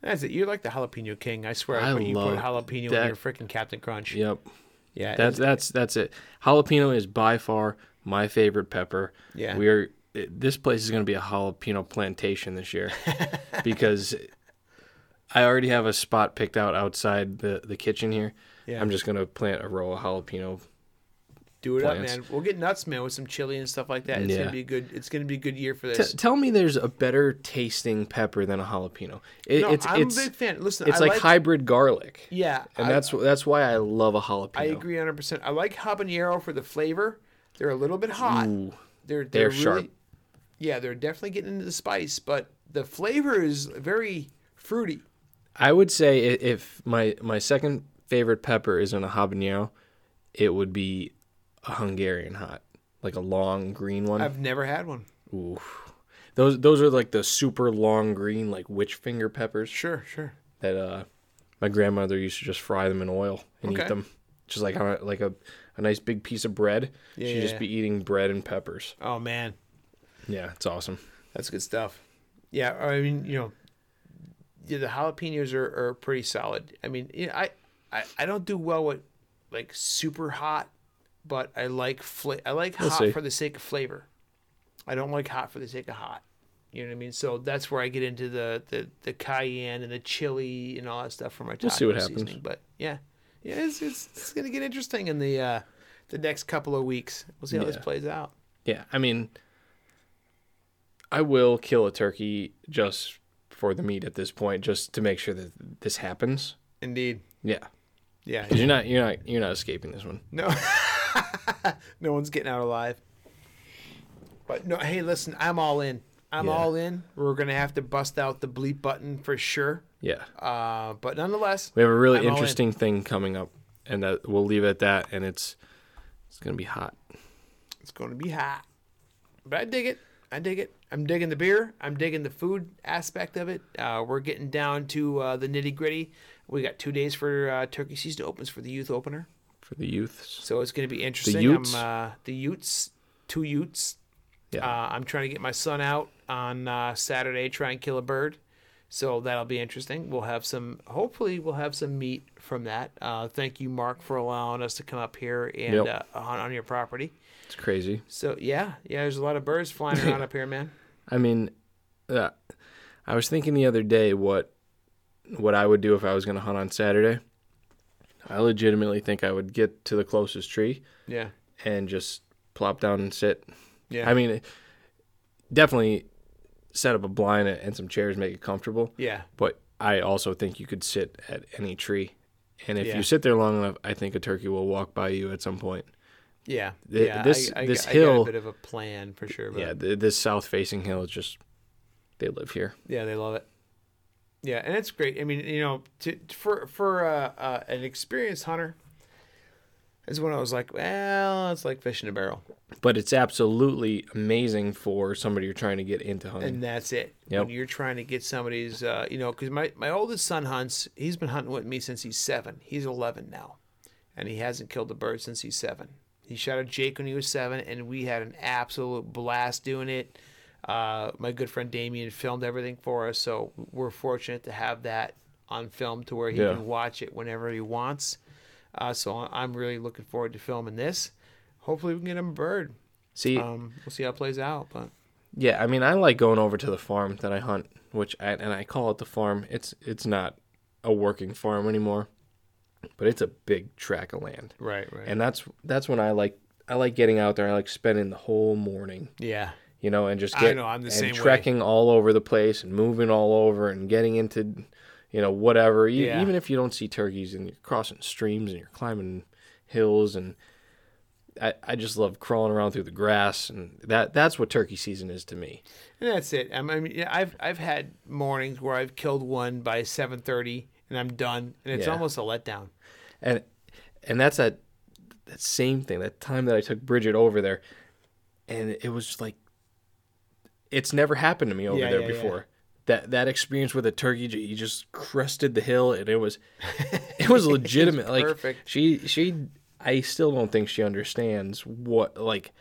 That's it. You're like the jalapeno king. I swear. I you put jalapeno that- in your freaking Cap'n Crunch. Yep. Yeah, That's that's that's it. Jalapeno is by far my favorite pepper. Yeah. We are this place is going to be a jalapeno plantation this year because I already have a spot picked out outside the the kitchen here. Yeah. I'm just going to plant a row of jalapeno. do it plants. up, man. We'll get nuts, man, with some chili and stuff like that. It's Yeah. gonna be good. It's gonna be a good year for T- this. tell me there's a better tasting pepper than a jalapeno. It, no, it's I'm it's a big fan. Listen, it's I like, hybrid garlic. Yeah, And I, that's that's why I love a jalapeno. I agree 100. percent I like habanero for the flavor. They're a little bit hot. Ooh. They're They're they're, sharp. really, Yeah, they're definitely getting into the spice, but the flavor is very fruity. I would say if my my second favorite pepper isn't a habanero, it would be a Hungarian hot, like a long green one. I've never had one. Ooh, those those are like the super long green, like witch finger peppers Sure, sure. that uh my grandmother used to just fry them in oil and Okay. eat them, just like on a, like a a nice big piece of bread. She'd Yeah. just be eating bread and peppers. Oh man, Yeah, it's awesome. that's good stuff. Yeah, I mean, you know, yeah, the jalapenos are, are pretty solid. I mean, you know, I, I I don't do well with like super hot, but I like fla- I like hot see. for the sake of flavor. I don't like hot for the sake of hot. You know what I mean? So that's where I get into the the, the cayenne and the chili and all that stuff for my taco We'll see what happens. seasoning. But yeah, yeah, it's, it's it's gonna get interesting in the uh, the next couple of weeks. We'll see how this plays out. Yeah, I mean, I will kill a turkey just for the meat at this point, just to make sure that this happens. Indeed. Yeah, Yeah. because you're not you're not you're not escaping this one. No, no one's getting out alive. But no, hey, listen, I'm all in. I'm Yeah. all in. We're gonna have to bust out the bleep button for sure. Yeah, Uh, but nonetheless, we have a really I'm all in. interesting thing coming up, and that we'll leave it at that. And it's it's gonna be hot. it's gonna be hot. But I dig it. I dig it. I'm digging the beer. I'm digging the food aspect of it. Uh, we're getting down to uh, the nitty gritty. We got two days for uh, turkey season opens for the youth opener. for the youths. So it's going to be interesting. Utes? I'm, uh, the Utes, two Utes. Yeah. Uh, I'm trying to get my son out on uh, Saturday, try and kill a bird. So that'll be interesting. We'll have some, hopefully, we'll have some meat from that. Uh, thank you, Mark, for allowing us to come up here and Yep. uh, on, on your property. It's crazy. So yeah, yeah, there's a lot of birds flying around up here, man. I mean, uh, I was thinking the other day what what I would do if I was gonna hunt on Saturday. I legitimately think I would get to the closest tree Yeah. and just plop down and sit. Yeah. I mean, definitely set up a blind and some chairs, make it comfortable. yeah. But I also think you could sit at any tree. And if Yeah. you sit there long enough, I think a turkey will walk by you at some point. Yeah. Th- yeah. this- I, I, this I got hill- a bit of a plan for sure. But Yeah, th- this south facing hill is just, they live here. Yeah, they love it. Yeah, and it's great. I mean, you know, to, for for uh, uh, an experienced hunter, is when I was like, well, it's like fishing a barrel, But it's absolutely amazing for somebody you're trying to get into hunting. and that's it. Yep. When you're trying to get somebody's, uh, you know, because my my oldest son hunts. He's been hunting with me since he's seven. He's eleven now, and he hasn't killed a bird since he's seven. He shot a jake when he was seven, and we had an absolute blast doing it. Uh, my good friend Damien filmed everything for us, so we're fortunate to have that on film to where he Yeah. can watch it whenever he wants. Uh, so I'm really looking forward to filming this. Hopefully, we can get him a bird. See, Um, we'll see how it plays out, but yeah, I mean, I like going over to the farm that I hunt, which I and I call it the farm. It's it's not a working farm anymore, but it's a big tract of land, right, right, and that's that's when I like I like getting out there. I like spending the whole morning, yeah, you know, and just I get know, I'm the and same way. trekking all over the place and moving all over and getting into, you know, whatever. E- Yeah. Even if you don't see turkeys and you're crossing streams and you're climbing hills and. I, I just love crawling around through the grass and that that's what turkey season is to me. and that's it. I mean, yeah, I've I've had mornings where I've killed one by seven thirty, and I'm done, and it's Yeah. almost a letdown. and and that's that that same thing that time that i took bridget over there and it was just like it's never happened to me over Yeah, there yeah. before that that experience with a turkey you just crested the hill and it was it was legitimate like perfect. she she i still don't think she understands what like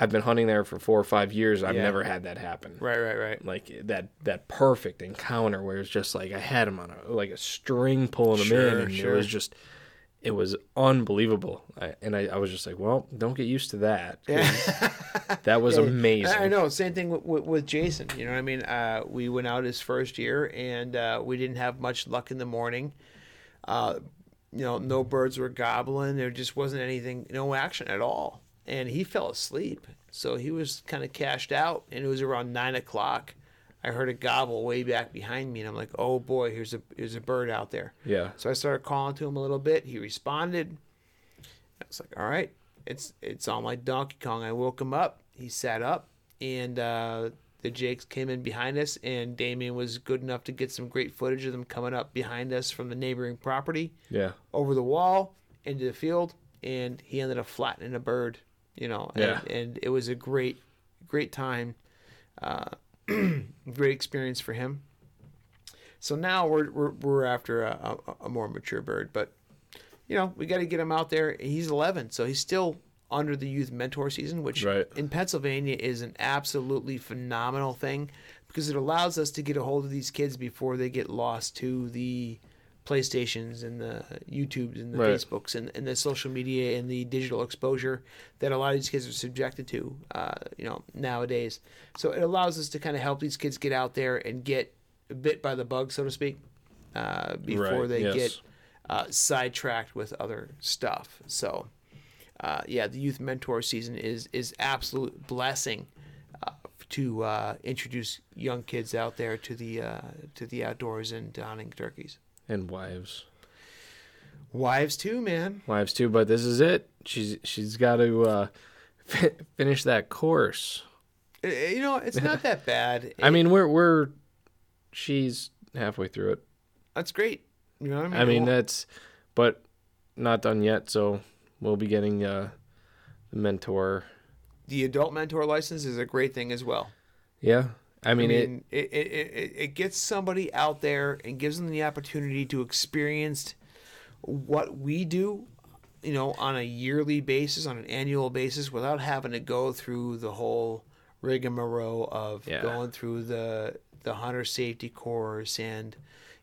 i've been hunting there for four or five years i've Yeah. never had that happen Right, right, right. like that that perfect encounter where it's just like I had him on a like a string pulling him Sure, in and sure. it was just it was unbelievable I, and I, I was just like well don't get used to that that was amazing I I know. Same thing with, with, with Jason. You know what I mean? Uh, we went out his first year, and uh, we didn't have much luck in the morning. Uh, you know, no birds were gobbling. There just wasn't anything, no action at all. And he fell asleep, so he was kind of cashed out. And it was around nine o'clock. I heard a gobble way back behind me, and I'm like, "Oh boy, here's a here's a bird out there." yeah So I started calling to him a little bit. He responded. I was like, "All right, it's it's on my Donkey Kong." I woke him up. He sat up, and uh, the Jakes came in behind us. And Damien was good enough to get some great footage of them coming up behind us from the neighboring property, yeah over the wall into the field, and he ended up flattening a bird. You know, and, Yeah. and it was a great, great time, uh, great experience for him. So now we're we're, we're after a, a, a more mature bird, but you know we got to get him out there. He's 11, so he's still under the youth mentor season, which Right. in Pennsylvania is an absolutely phenomenal thing because it allows us to get a hold of these kids before they get lost to the PlayStations and the YouTubes and the Right. Facebooks and, and the social media and the digital exposure that a lot of these kids are subjected to, uh, you know, nowadays. So it allows us to kind of help these kids get out there and get bit by the bug, so to speak, uh, before Right, they yes. get uh, sidetracked with other stuff. So, uh, yeah, the youth mentor season is is absolute blessing uh, to uh, introduce young kids out there to the uh, to the outdoors and to hunting turkeys. And wives Wives too, man. wives too but this is it she's she's got to uh fi- finish that course Uh, You know, it's not that bad. i mean we're we're she's halfway through it that's great. You know what I mean? I mean that's, but not done yet. So we'll be getting uh, the mentor. the adult mentor license is a great thing as well. Yeah, I mean, I it. mean, it, it, it, it gets somebody out there and gives them the opportunity to experience what we do, you know, on a yearly basis, on an annual basis, without having to go through the whole rigmarole of Yeah. going through the the hunter safety course and,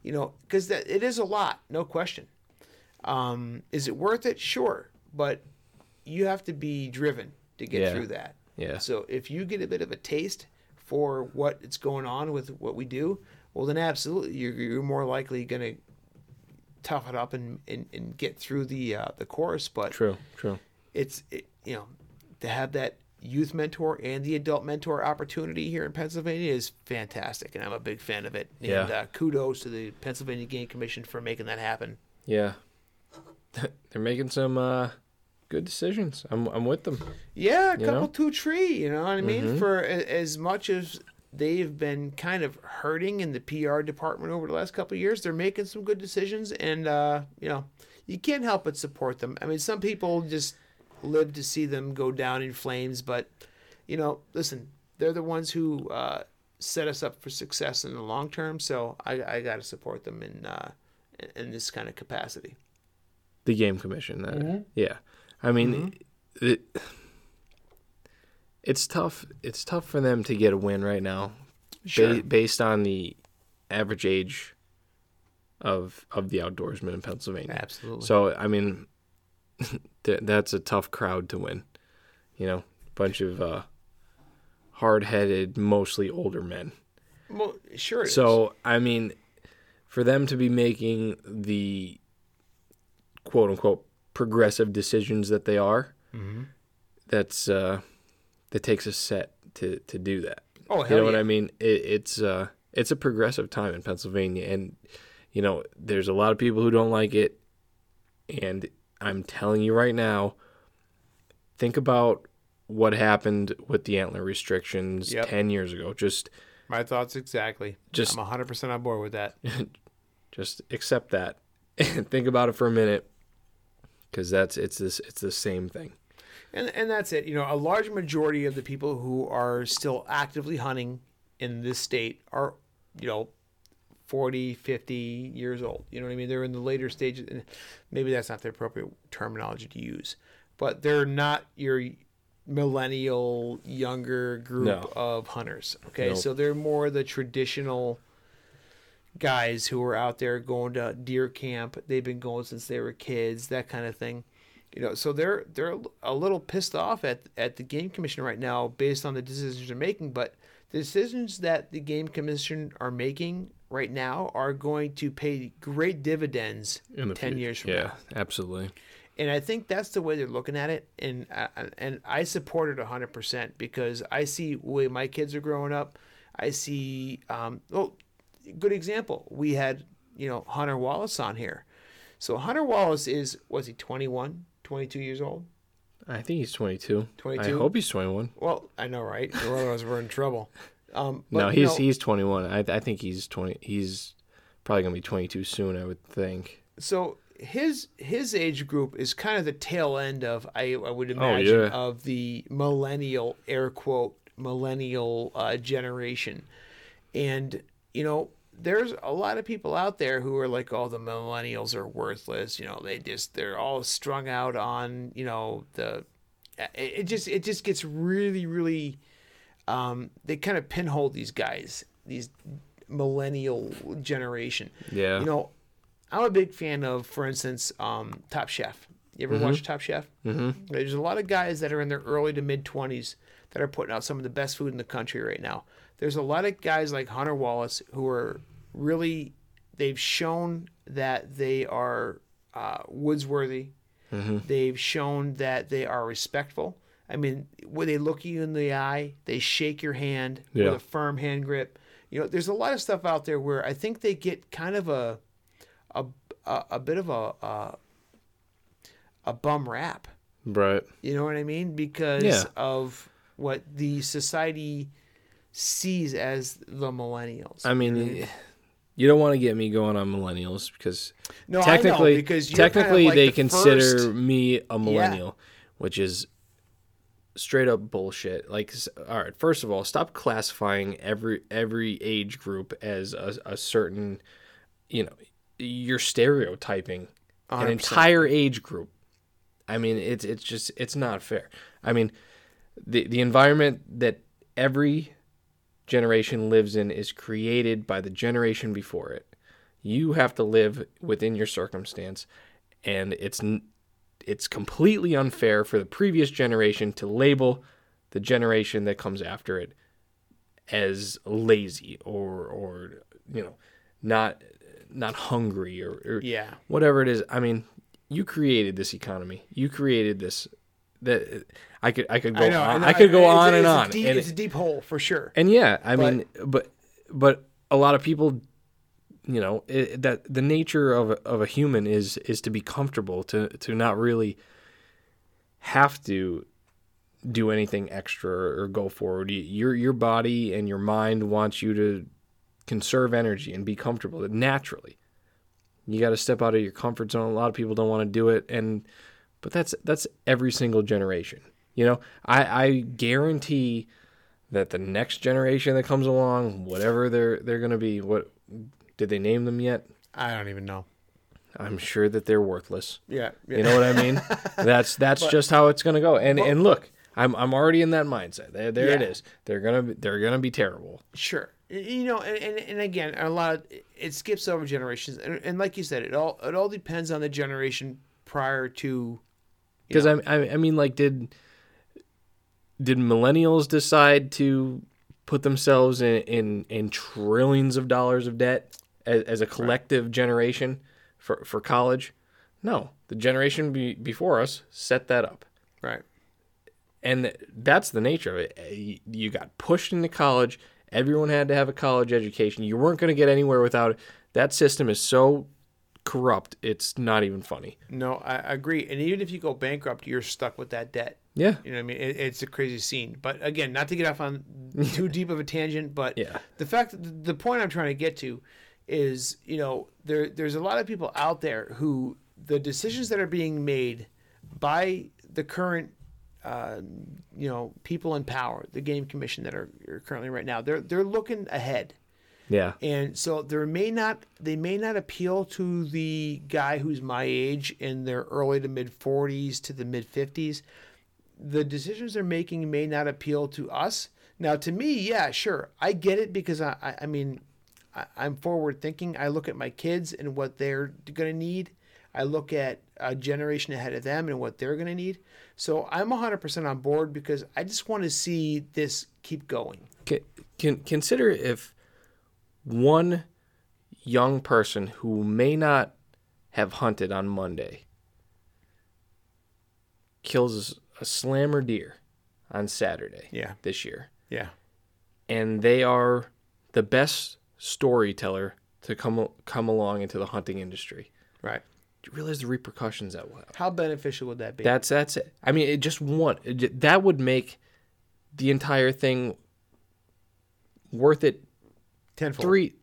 you know, because that it is a lot, no question. Um, is it worth it? Sure, but you have to be driven to get Yeah. through that. Yeah, So if you get a bit of a taste for what it's going on with what we do, well then absolutely you're, you're more likely going to tough it up and, and, and get through the uh, the course. But True, true. it's it, you know to have that youth mentor and the adult mentor opportunity here in Pennsylvania is fantastic, and I'm a big fan of it. And Yeah. uh, kudos to the Pennsylvania Game Commission for making that happen. Yeah. They're making some uh, good decisions. I'm I'm with them. Yeah, a You couple know? two tree. You know what I mean? Mhm. For a, as much as they've been kind of hurting in the PR department over the last couple of years, they're making some good decisions, and uh, you know, you can't help but support them. I mean, some people just live to see them go down in flames, but you know, listen, they're the ones who uh, set us up for success in the long term. So I, I got to support them in uh, in this kind of capacity. The game commission. That, Mm-hmm. Yeah. I mean, it, it's tough. It's tough for them to get a win right now, ba- based on the average age of of the outdoorsmen in Pennsylvania. absolutely. So I mean, th- that's a tough crowd to win. You know, bunch of uh, hard-headed, mostly older men. well, sure. it is. So I mean, for them to be making the quote unquote progressive decisions that they are, Mm-hmm. that's uh, that takes a set to to do that. oh, You hell know what. I mean? It, it's uh, it's a progressive time in Pennsylvania, and you know, there's a lot of people who don't like it, and I'm telling you right now, think about what happened with the antler restrictions Yep. ten years ago. Just My thoughts exactly. Just- I'm 100% on board with that. just accept that and think about it for a minute, because that's it's this it's the same thing. And and that's it. You know, a large majority of the people who are still actively hunting in this state are, you know, 40, 50 years old. You know what I mean? They're in the later stages. and Maybe that's not the appropriate terminology to use, but they're not your millennial younger group No. of hunters. Okay, Nope. so they're more the traditional guys who are out there going to deer camp. They've been going since they were kids, that kind of thing. You know, so they're they're a little pissed off at at the game commission right now based on the decisions they're making. But the decisions that the game commission are making right now are going to pay great dividends In ten fut- years from yeah, now. absolutely. And I think that's the way they're looking at it, and uh, and I support it hundred percent because I see the way my kids are growing up. I see, um, oh, good example. We had you know Hunter Wallace on here, so Hunter Wallace is was he 21, 22 years old? I think he's 22. 22? I hope he's 21. Well, I know, right? Otherwise, we're in trouble. Um, but, no, you he's know, he's 21. I I think he's 20. He's probably gonna be 22 soon. I would think. so his his age group is kind of the tail end of I, I would Oh, imagine yeah. of the millennial air quote millennial uh, generation, and you know there's a lot of people out there who are like oh the millennials are worthless you know they just they're all strung out on you know the it, it just it just gets really really um, they kind of pinhole these guys these millennial generation Yeah. you know, I'm a big fan of, for instance, um, Top Chef. You ever watch Top Chef? hmm There's a lot of guys that are in their early to mid 20s that are putting out some of the best food in the country right now. There's a lot of guys like Hunter Wallace who are really, they've shown that they are uh, woodsworthy. hmm They've shown that they are respectful. I mean, when they look you in the eye, they shake your hand Yeah. with a firm hand grip. You know, there's a lot of stuff out there where I think they get kind of a a a, a bit of a, a a bum rap. Right. You know what I mean? Because Yeah. of what the society sees as the millennials. I mean, you don't want to get me going on millennials because no, technically, know, because you're kind of technically like they the consider first- me a millennial, which is straight up bullshit. Like, all right, first of all, stop classifying every every age group as a, a certain, you know, you're stereotyping an 100%. entire age group. I mean, it's it's just it's not fair. I mean, the the environment that every generation lives in is created by the generation before it. You have to live within your circumstance, and it's it's completely unfair for the previous generation to label the generation that comes after it as lazy or or you know not not hungry or, or Yeah. whatever it is. I mean, you created this economy. You created this. That I could I could go I know. on. know. I, could go on and on. deep- and it's a deep hole for sure. and yeah, I But- mean, but but a lot of people, you know, it, that the nature of a- of a human is is to be comfortable, to to not really have to do anything extra or go forward. Your your body and your mind wants you to conserve energy and be comfortable naturally. You got to step out of your comfort zone. A lot of people don't want to do it, and but that's that's every single generation. You know, I I guarantee that the next generation that comes along, whatever they're they're gonna be, what did they name them yet? I don't even know. I'm sure that they're worthless. Yeah. yeah. You know what I mean? that's that's just how it's gonna go. And and look, I'm I'm already in that mindset. There there Yeah. is. They're gonna be, they're gonna be terrible. Sure. You know, and, and, and again, a lot of it skips over generations, and, and like you said, it all it all depends on the generation prior to. Because I I mean like did did millennials decide to put themselves in in, in trillions of dollars of debt as, as a collective generation for for college? No, the generation be, before us set that up. Right. and that's the nature of it. Eh, you- You got pushed into college. Everyone had to have a college education. You weren't going to get anywhere without it. That system is so corrupt. It's not even funny. No, I, agree. And even if you go bankrupt, you're stuck with that debt. Yeah. You know what I mean? It, it's a crazy scene. But again, not to get off on too deep of a tangent, but Yeah. the fact that the point I'm trying to get to is, you know, there there's a lot of people out there who the decisions that are being made by the current uh, you know, people in power, the game commission that are, are currently right now, they're they're looking ahead. Yeah. And so there may not they may not appeal to the guy who's my age in their early to mid 40s to the mid 50s. The decisions they're making may not appeal to us. Now, to me, yeah, sure, I get it because I, I, I mean, I, I'm forward thinking. I look at my kids and what they're going to need. I look at a generation ahead of them and what they're going to need. So I'm 100% on board because I just want to see this keep going. Can, can consider if one young person who may not have hunted on Monday kills a slammer deer on Saturday Yeah. this year. Yeah. and they are the best storyteller to come come along into the hunting industry. Right. Do you realize the repercussions that will have? How beneficial would that be? That's that's it. I mean, it just one it that would make the entire thing worth it tenfold. three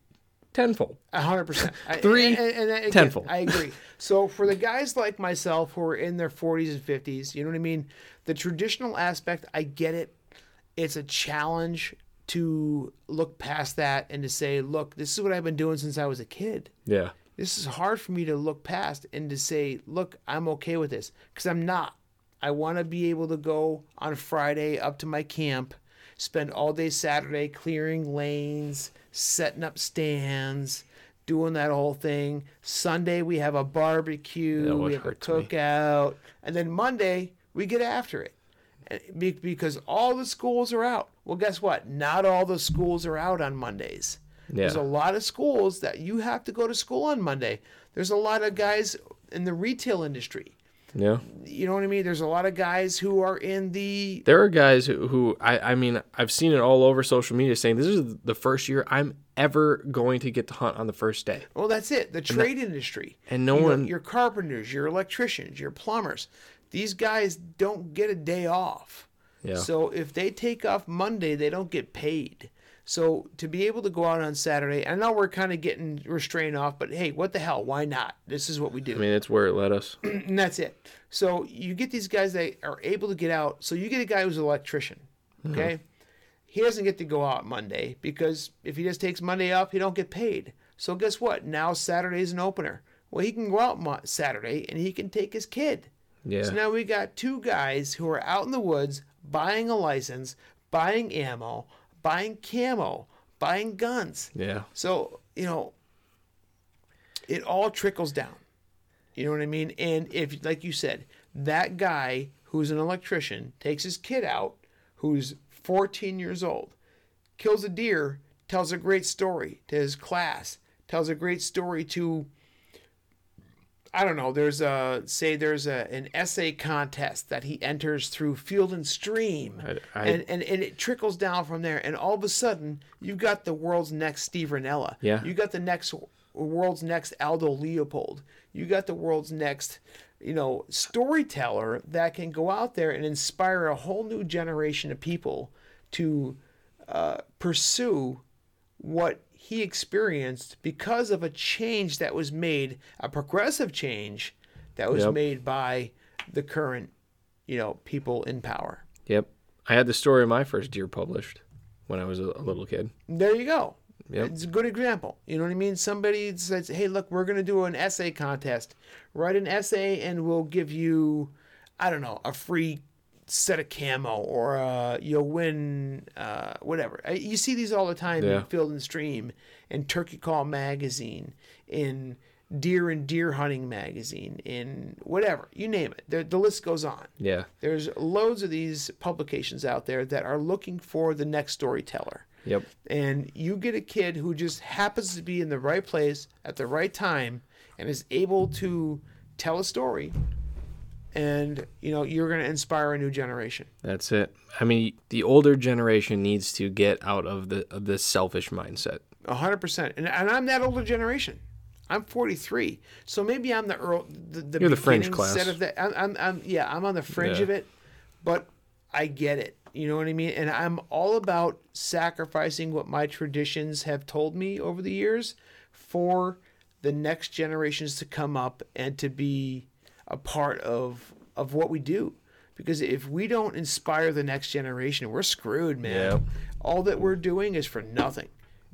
tenfold. A hundred percent. Three, and, and, and again, tenfold. I agree. So for the guys like myself who are in their forties and fifties, you know what I mean. The traditional aspect, I get it. It's a challenge to look past that and to say, look, this is what I've been doing since I was a kid. Yeah. This is hard for me to look past and to say, look, I'm okay with this because I'm not. I want to be able to go on Friday up to my camp, spend all day Saturday clearing lanes, setting up stands, doing that whole thing. Sunday we have a barbecue, we have a hurts me. cookout, and then Monday we get after it. Because all the schools are out. Well, guess what? Not all the schools are out on Mondays. There's a lot of schools that you have to go to school on Monday. There's a lot of guys in the retail industry. Yeah. You know what I mean? There's a lot of guys who are in the There are guys who, who I, I mean, I've seen it all over social media saying this is the first year I'm ever going to get to hunt on the first day. well, that's it. The trade industry. and no You know, one- your carpenters, your electricians, your plumbers. These guys don't get a day off. Yeah. So if they take off Monday, they don't get paid. So to be able to go out on Saturday, I know we're kind of getting restrained off, but hey, what the hell? Why not? This is what we do. I mean, it's where it led us. and that's it. So you get these guys that are able to get out. So you get a guy who's an electrician, mm-hmm. okay? He doesn't get to go out Monday because if he just takes Monday off, he don't get paid. So guess what? Now Saturday's an opener. Well, he can go out Saturday and he can take his kid. Yeah. So now we got two guys who are out in the woods buying a license, buying ammo, buying camo, buying guns. Yeah. So, you know, it all trickles down. You know what I mean? And if, like you said, that guy who's an electrician takes his kid out, who's 14 years old, kills a deer, tells a great story to his class, tells a great story to I don't know, there's a say there's a an essay contest that he enters through Field and Stream. I- I- and, and and it trickles down from there and all of a sudden you've got the world's next Steve Rinella. Yeah. You got the next world's next Aldo Leopold. You got the world's next you know, storyteller that can go out there and inspire a whole new generation of people to uh, pursue what he experienced because of a change that was made, a progressive change that was Yep. made by the current, you know, people in power. Yep. I had the story of my first deer published when I was a, little kid. There you go. Yep. It's a good example. You know what I mean? Somebody says, "Hey, look, we're going to do an essay contest. Write an essay, and we'll give you, I don't know, a free set of camo, or uh, you'll win uh, whatever." You see these all the time Yeah. in Field and Stream, in Turkey Call magazine, in Deer and Deer Hunting magazine, in whatever you name it. The, the list goes on. Yeah. There's loads of these publications out there that are looking for the next storyteller Yep. and you get a kid who just happens to be in the right place at the right time and is able to tell a story and you know you're going to inspire a new generation That's it. I mean, the older generation needs to get out of the of this selfish mindset. 100% and, and i'm that older generation i'm 43 so maybe i'm the earl the, the, You're the fringe class. set of that I'm, I'm, I'm yeah i'm on the fringe Yeah. of it but i get it you know what i mean and i'm all about sacrificing what my traditions have told me over the years for the next generations to come up and to be a part of of what we do because if we don't inspire the next generation we're screwed man Yep. all that we're doing is for nothing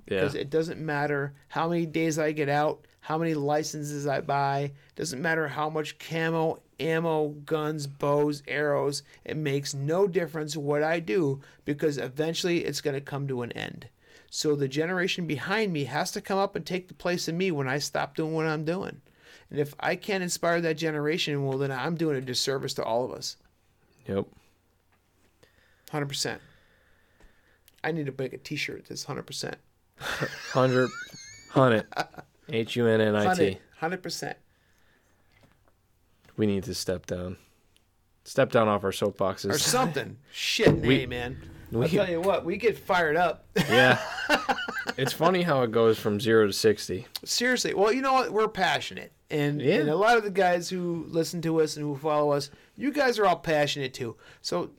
Yeah. because it doesn't matter how many days I get out, how many licenses I buy, doesn't matter how much camo, ammo, guns, bows, arrows. It makes no difference what I do because eventually it's going to come to an end. So the generation behind me has to come up and take the place of me when I stop doing what I'm doing. And if I can't inspire that generation, well, then I'm doing a disservice to all of us. Yep. 100%. I need to make a t shirt that's 100%. Hundred. Hunt it. H U N N I T. 100%. We need to step down. Step down off our soapboxes. or something. Shit, We- hey, man. We- I'll tell you what, we get fired up. yeah. it's funny how it goes from zero to sixty. Seriously. Well, you know what? We're passionate. And, Yeah. and a lot of the guys who listen to us and who follow us, you guys are all passionate too. So,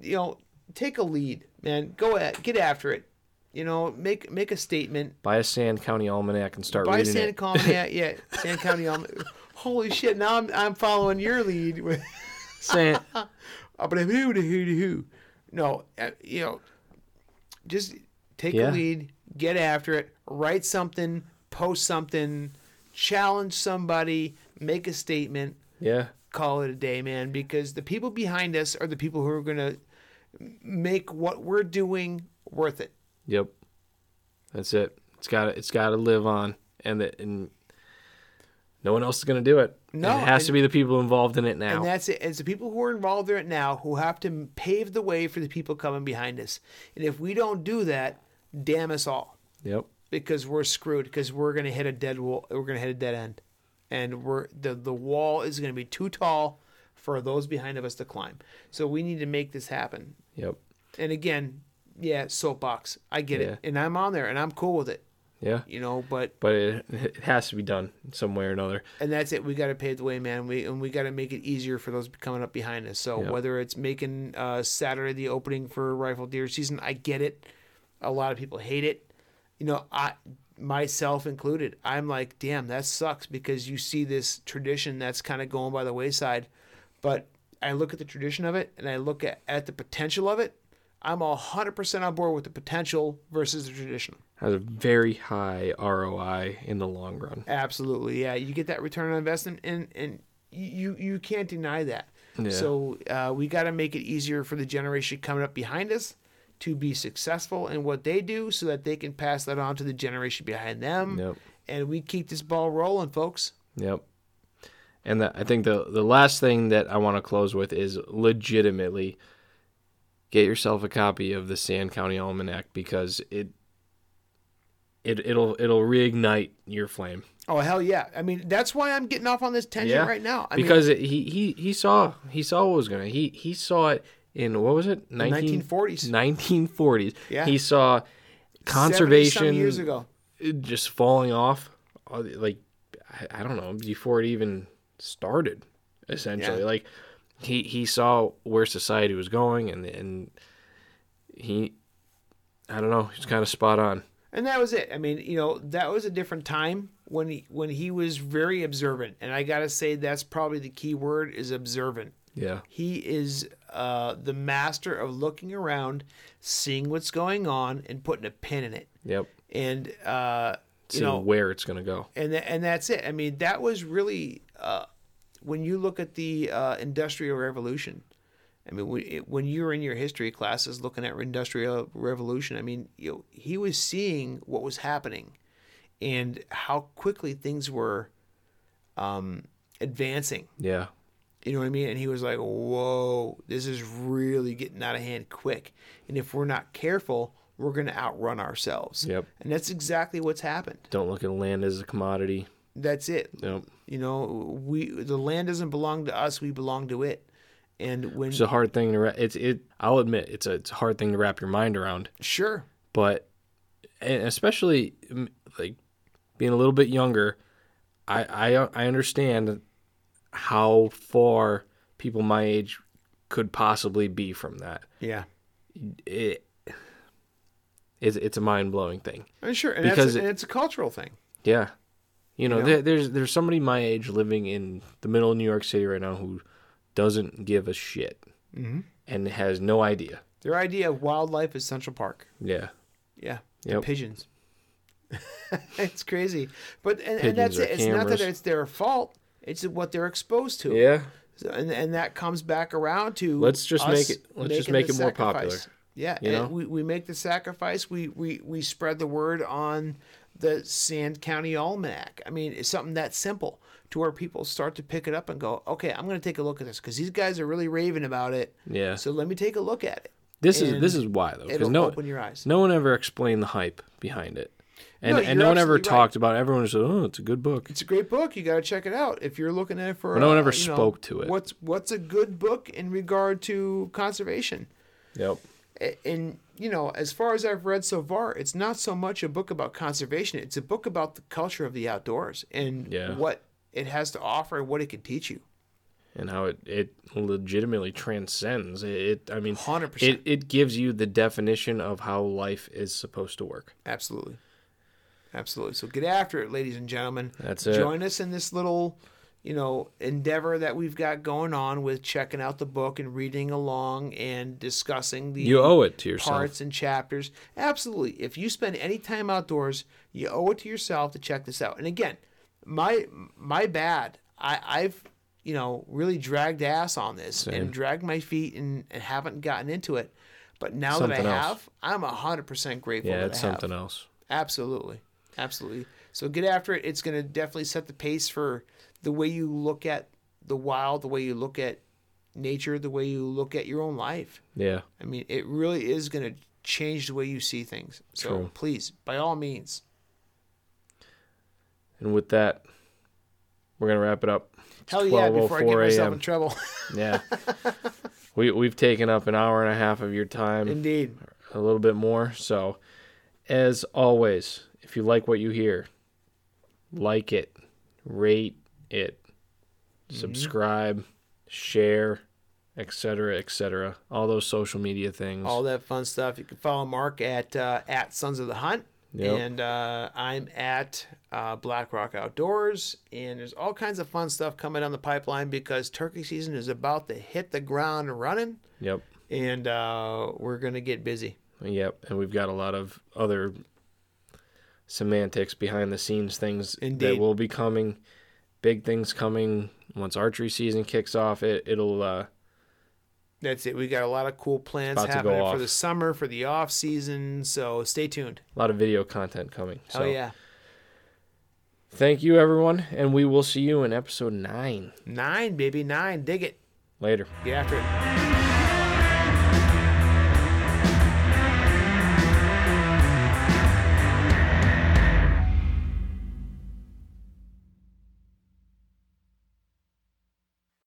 you know, take a lead, man. Go at, get after it. You know, make make a statement. Buy a Sand County Almanac and start Buy reading Sand it. County, yeah, yeah, Sand County. Almanac. holy shit! Now I'm I'm following your lead. with- Sand. To to? No, uh, you know, just take Yeah. a lead, get after it, write something, post something, challenge somebody, make a statement, Yeah. call it a day, man. Because the people behind us are the people who are gonna make what we're doing worth it. Yep. That's it. It's got to it's got to live on, and the, and no one else is gonna do it. No, And it has and- to be the people involved in it now. And that's it. It's the people who are involved in it now who have to pave the way for the people coming behind us. And if we don't do that, damn us all. yep. because we're screwed because we're gonna hit a dead wall. We're gonna hit a dead end, and we're the the wall is gonna be too tall for those behind of us to climb. So we need to make this happen. Yep. And again, yeah, soapbox. I get Yeah. it, and I'm on there, and I'm cool with it. Yeah. You know, but But it, it has to be done some way or another. and that's it. We got to pave the way, man. We and we got to make it easier for those coming up behind us. So Yeah. whether it's making uh, Saturday the opening for rifle deer season, I get it. A lot of people hate it. You know, I myself included. I'm like, damn, that sucks because you see this tradition that's kind of going by the wayside. But I look at the tradition of it and I look at, at the potential of it. I'm all 100% on board with the potential versus the tradition. Has a very high ROI in the long run. Absolutely, yeah. You get that return on investment, and and you you can't deny that. Yeah. So uh, we got to make it easier for the generation coming up behind us to be successful in what they do, so that they can pass that on to the generation behind them. Yep. And we keep this ball rolling, folks. Yep. And the, I think the the last thing that I want to close with is legitimately get yourself a copy of the Sand County Almanac because it it it'll it'll reignite your flame. Oh hell yeah! I mean, that's why I'm getting off on this tangent Yeah, right now. I mean, because it, he he he saw he saw what was gonna he he saw it in what was it 19, 1940s. 1940s. Yeah. He saw conservation years ago. just falling off, uh, like I, I don't know before it even started. Essentially, Yeah. like he he saw where society was going, and and he I don't know, he's kind of spot on. And that was it. I mean, you know, that was a different time when he when he was very observant, and I gotta say that's probably the key word is observant. Yeah, He is uh, the master of looking around, seeing what's going on, and putting a pin in it. yep. And uh, you Seeing know, where it's gonna go. and tha- and that's it. I mean, that was really uh, when you look at the uh, industrial revolution. I mean, when, you're in your history classes looking at industrial revolution, I mean, you know, he was seeing what was happening, and how quickly things were um, advancing. Yeah, You know what I mean? And he was like, "Whoa, this is really getting out of hand quick. And if we're not careful, we're going to outrun ourselves." Yep. And that's exactly what's happened. don't look at land as a commodity. That's it. Yep. You know, we the land doesn't belong to us; we belong to it. And when It's a hard thing to. Ra- it's it. I'll admit it's a it's a hard thing to wrap your mind around. sure, but and especially like being a little bit younger, I I I understand how far people my age could possibly be from that. yeah, It it's it's a mind blowing thing. and sure, and, Because that's, it- and it's a cultural thing. Yeah, you know, You know? There, there's there's somebody my age living in the middle of New York City right now who doesn't give a shit Mm-hmm. and has no idea. Their idea of wildlife is Central Park. Yeah. Yeah, Yep. pigeons. it's crazy, but and, and that's it. It's not that it's their fault; it's what they're exposed to. Yeah. So, and and that comes back around to Let's just us make it- let's just make it more popular. Yeah, You and know? we, we make the sacrifice. We, we we spread the word on the Sand County Almanac. I mean, it's something that simple to where people start to pick it up and go, okay, I'm going to take a look at this because these guys are really raving about it. Yeah. So let me take a look at it. This is this is why though, because no open your eyes. no one ever explained the hype behind it, and No, and no one ever right. talked about. it. Everyone said, "Oh, it's a good book." It's a great book. You got to check it out if you're looking at it for. But no one uh, ever know, spoke to it. What's what's a good book in regard to conservation? Yep. And you know as far as i've read so far it's not so much a book about conservation it's a book about the culture of the outdoors and Yeah. what it has to offer and what it can teach you And how it it legitimately transcends it. I mean, 100% it it gives you the definition of how life is supposed to work. absolutely absolutely so get after it ladies and gentlemen That's it. join us in this little you know endeavor that we've got going on with checking out the book and reading along and discussing the You owe it to yourself. parts and chapters. Absolutely. If you spend any time outdoors, you owe it to yourself to check this out. And again, my my bad. I, I've you know really dragged ass on this Same. and dragged my feet and, and haven't gotten into it. But now Something that I else. have, I'm hundred percent grateful. Yeah, that it's I have. something else. Absolutely, absolutely. So get after it. It's going to definitely set the pace for the way you look at the wild, the way you look at nature, the way you look at your own life. Yeah. I mean, it really is going to change the way you see things. So True. please, by all means, And with that, we're gonna wrap it up. It's hell yeah! Before I get 12:04 myself in trouble. Yeah. we we've taken up an hour and a half of your time. Indeed. a little bit more. So, as always, if you like what you hear, like it, rate it, Mm-hmm. subscribe, share, etc., etc. All those social media things. All that fun stuff. You can follow Mark at uh, at Sons of the Hunt, Yep. and uh, I'm at uh, Black Rock Outdoors. And there's all kinds of fun stuff coming down the pipeline because turkey season is about to hit the ground running, Yep. and uh, we're gonna get busy. Yep. And we've got a lot of other semantics behind the scenes things that will be coming. Big things coming once archery season kicks off. It it'll uh, That's it. We got a lot of cool plans About to go happening for off. the summer, for the off season. So stay tuned. a lot of video content coming. Oh so yeah! thank you everyone, and we will see you in episode nine. Nine, baby, nine. Dig it. Later. Get after it.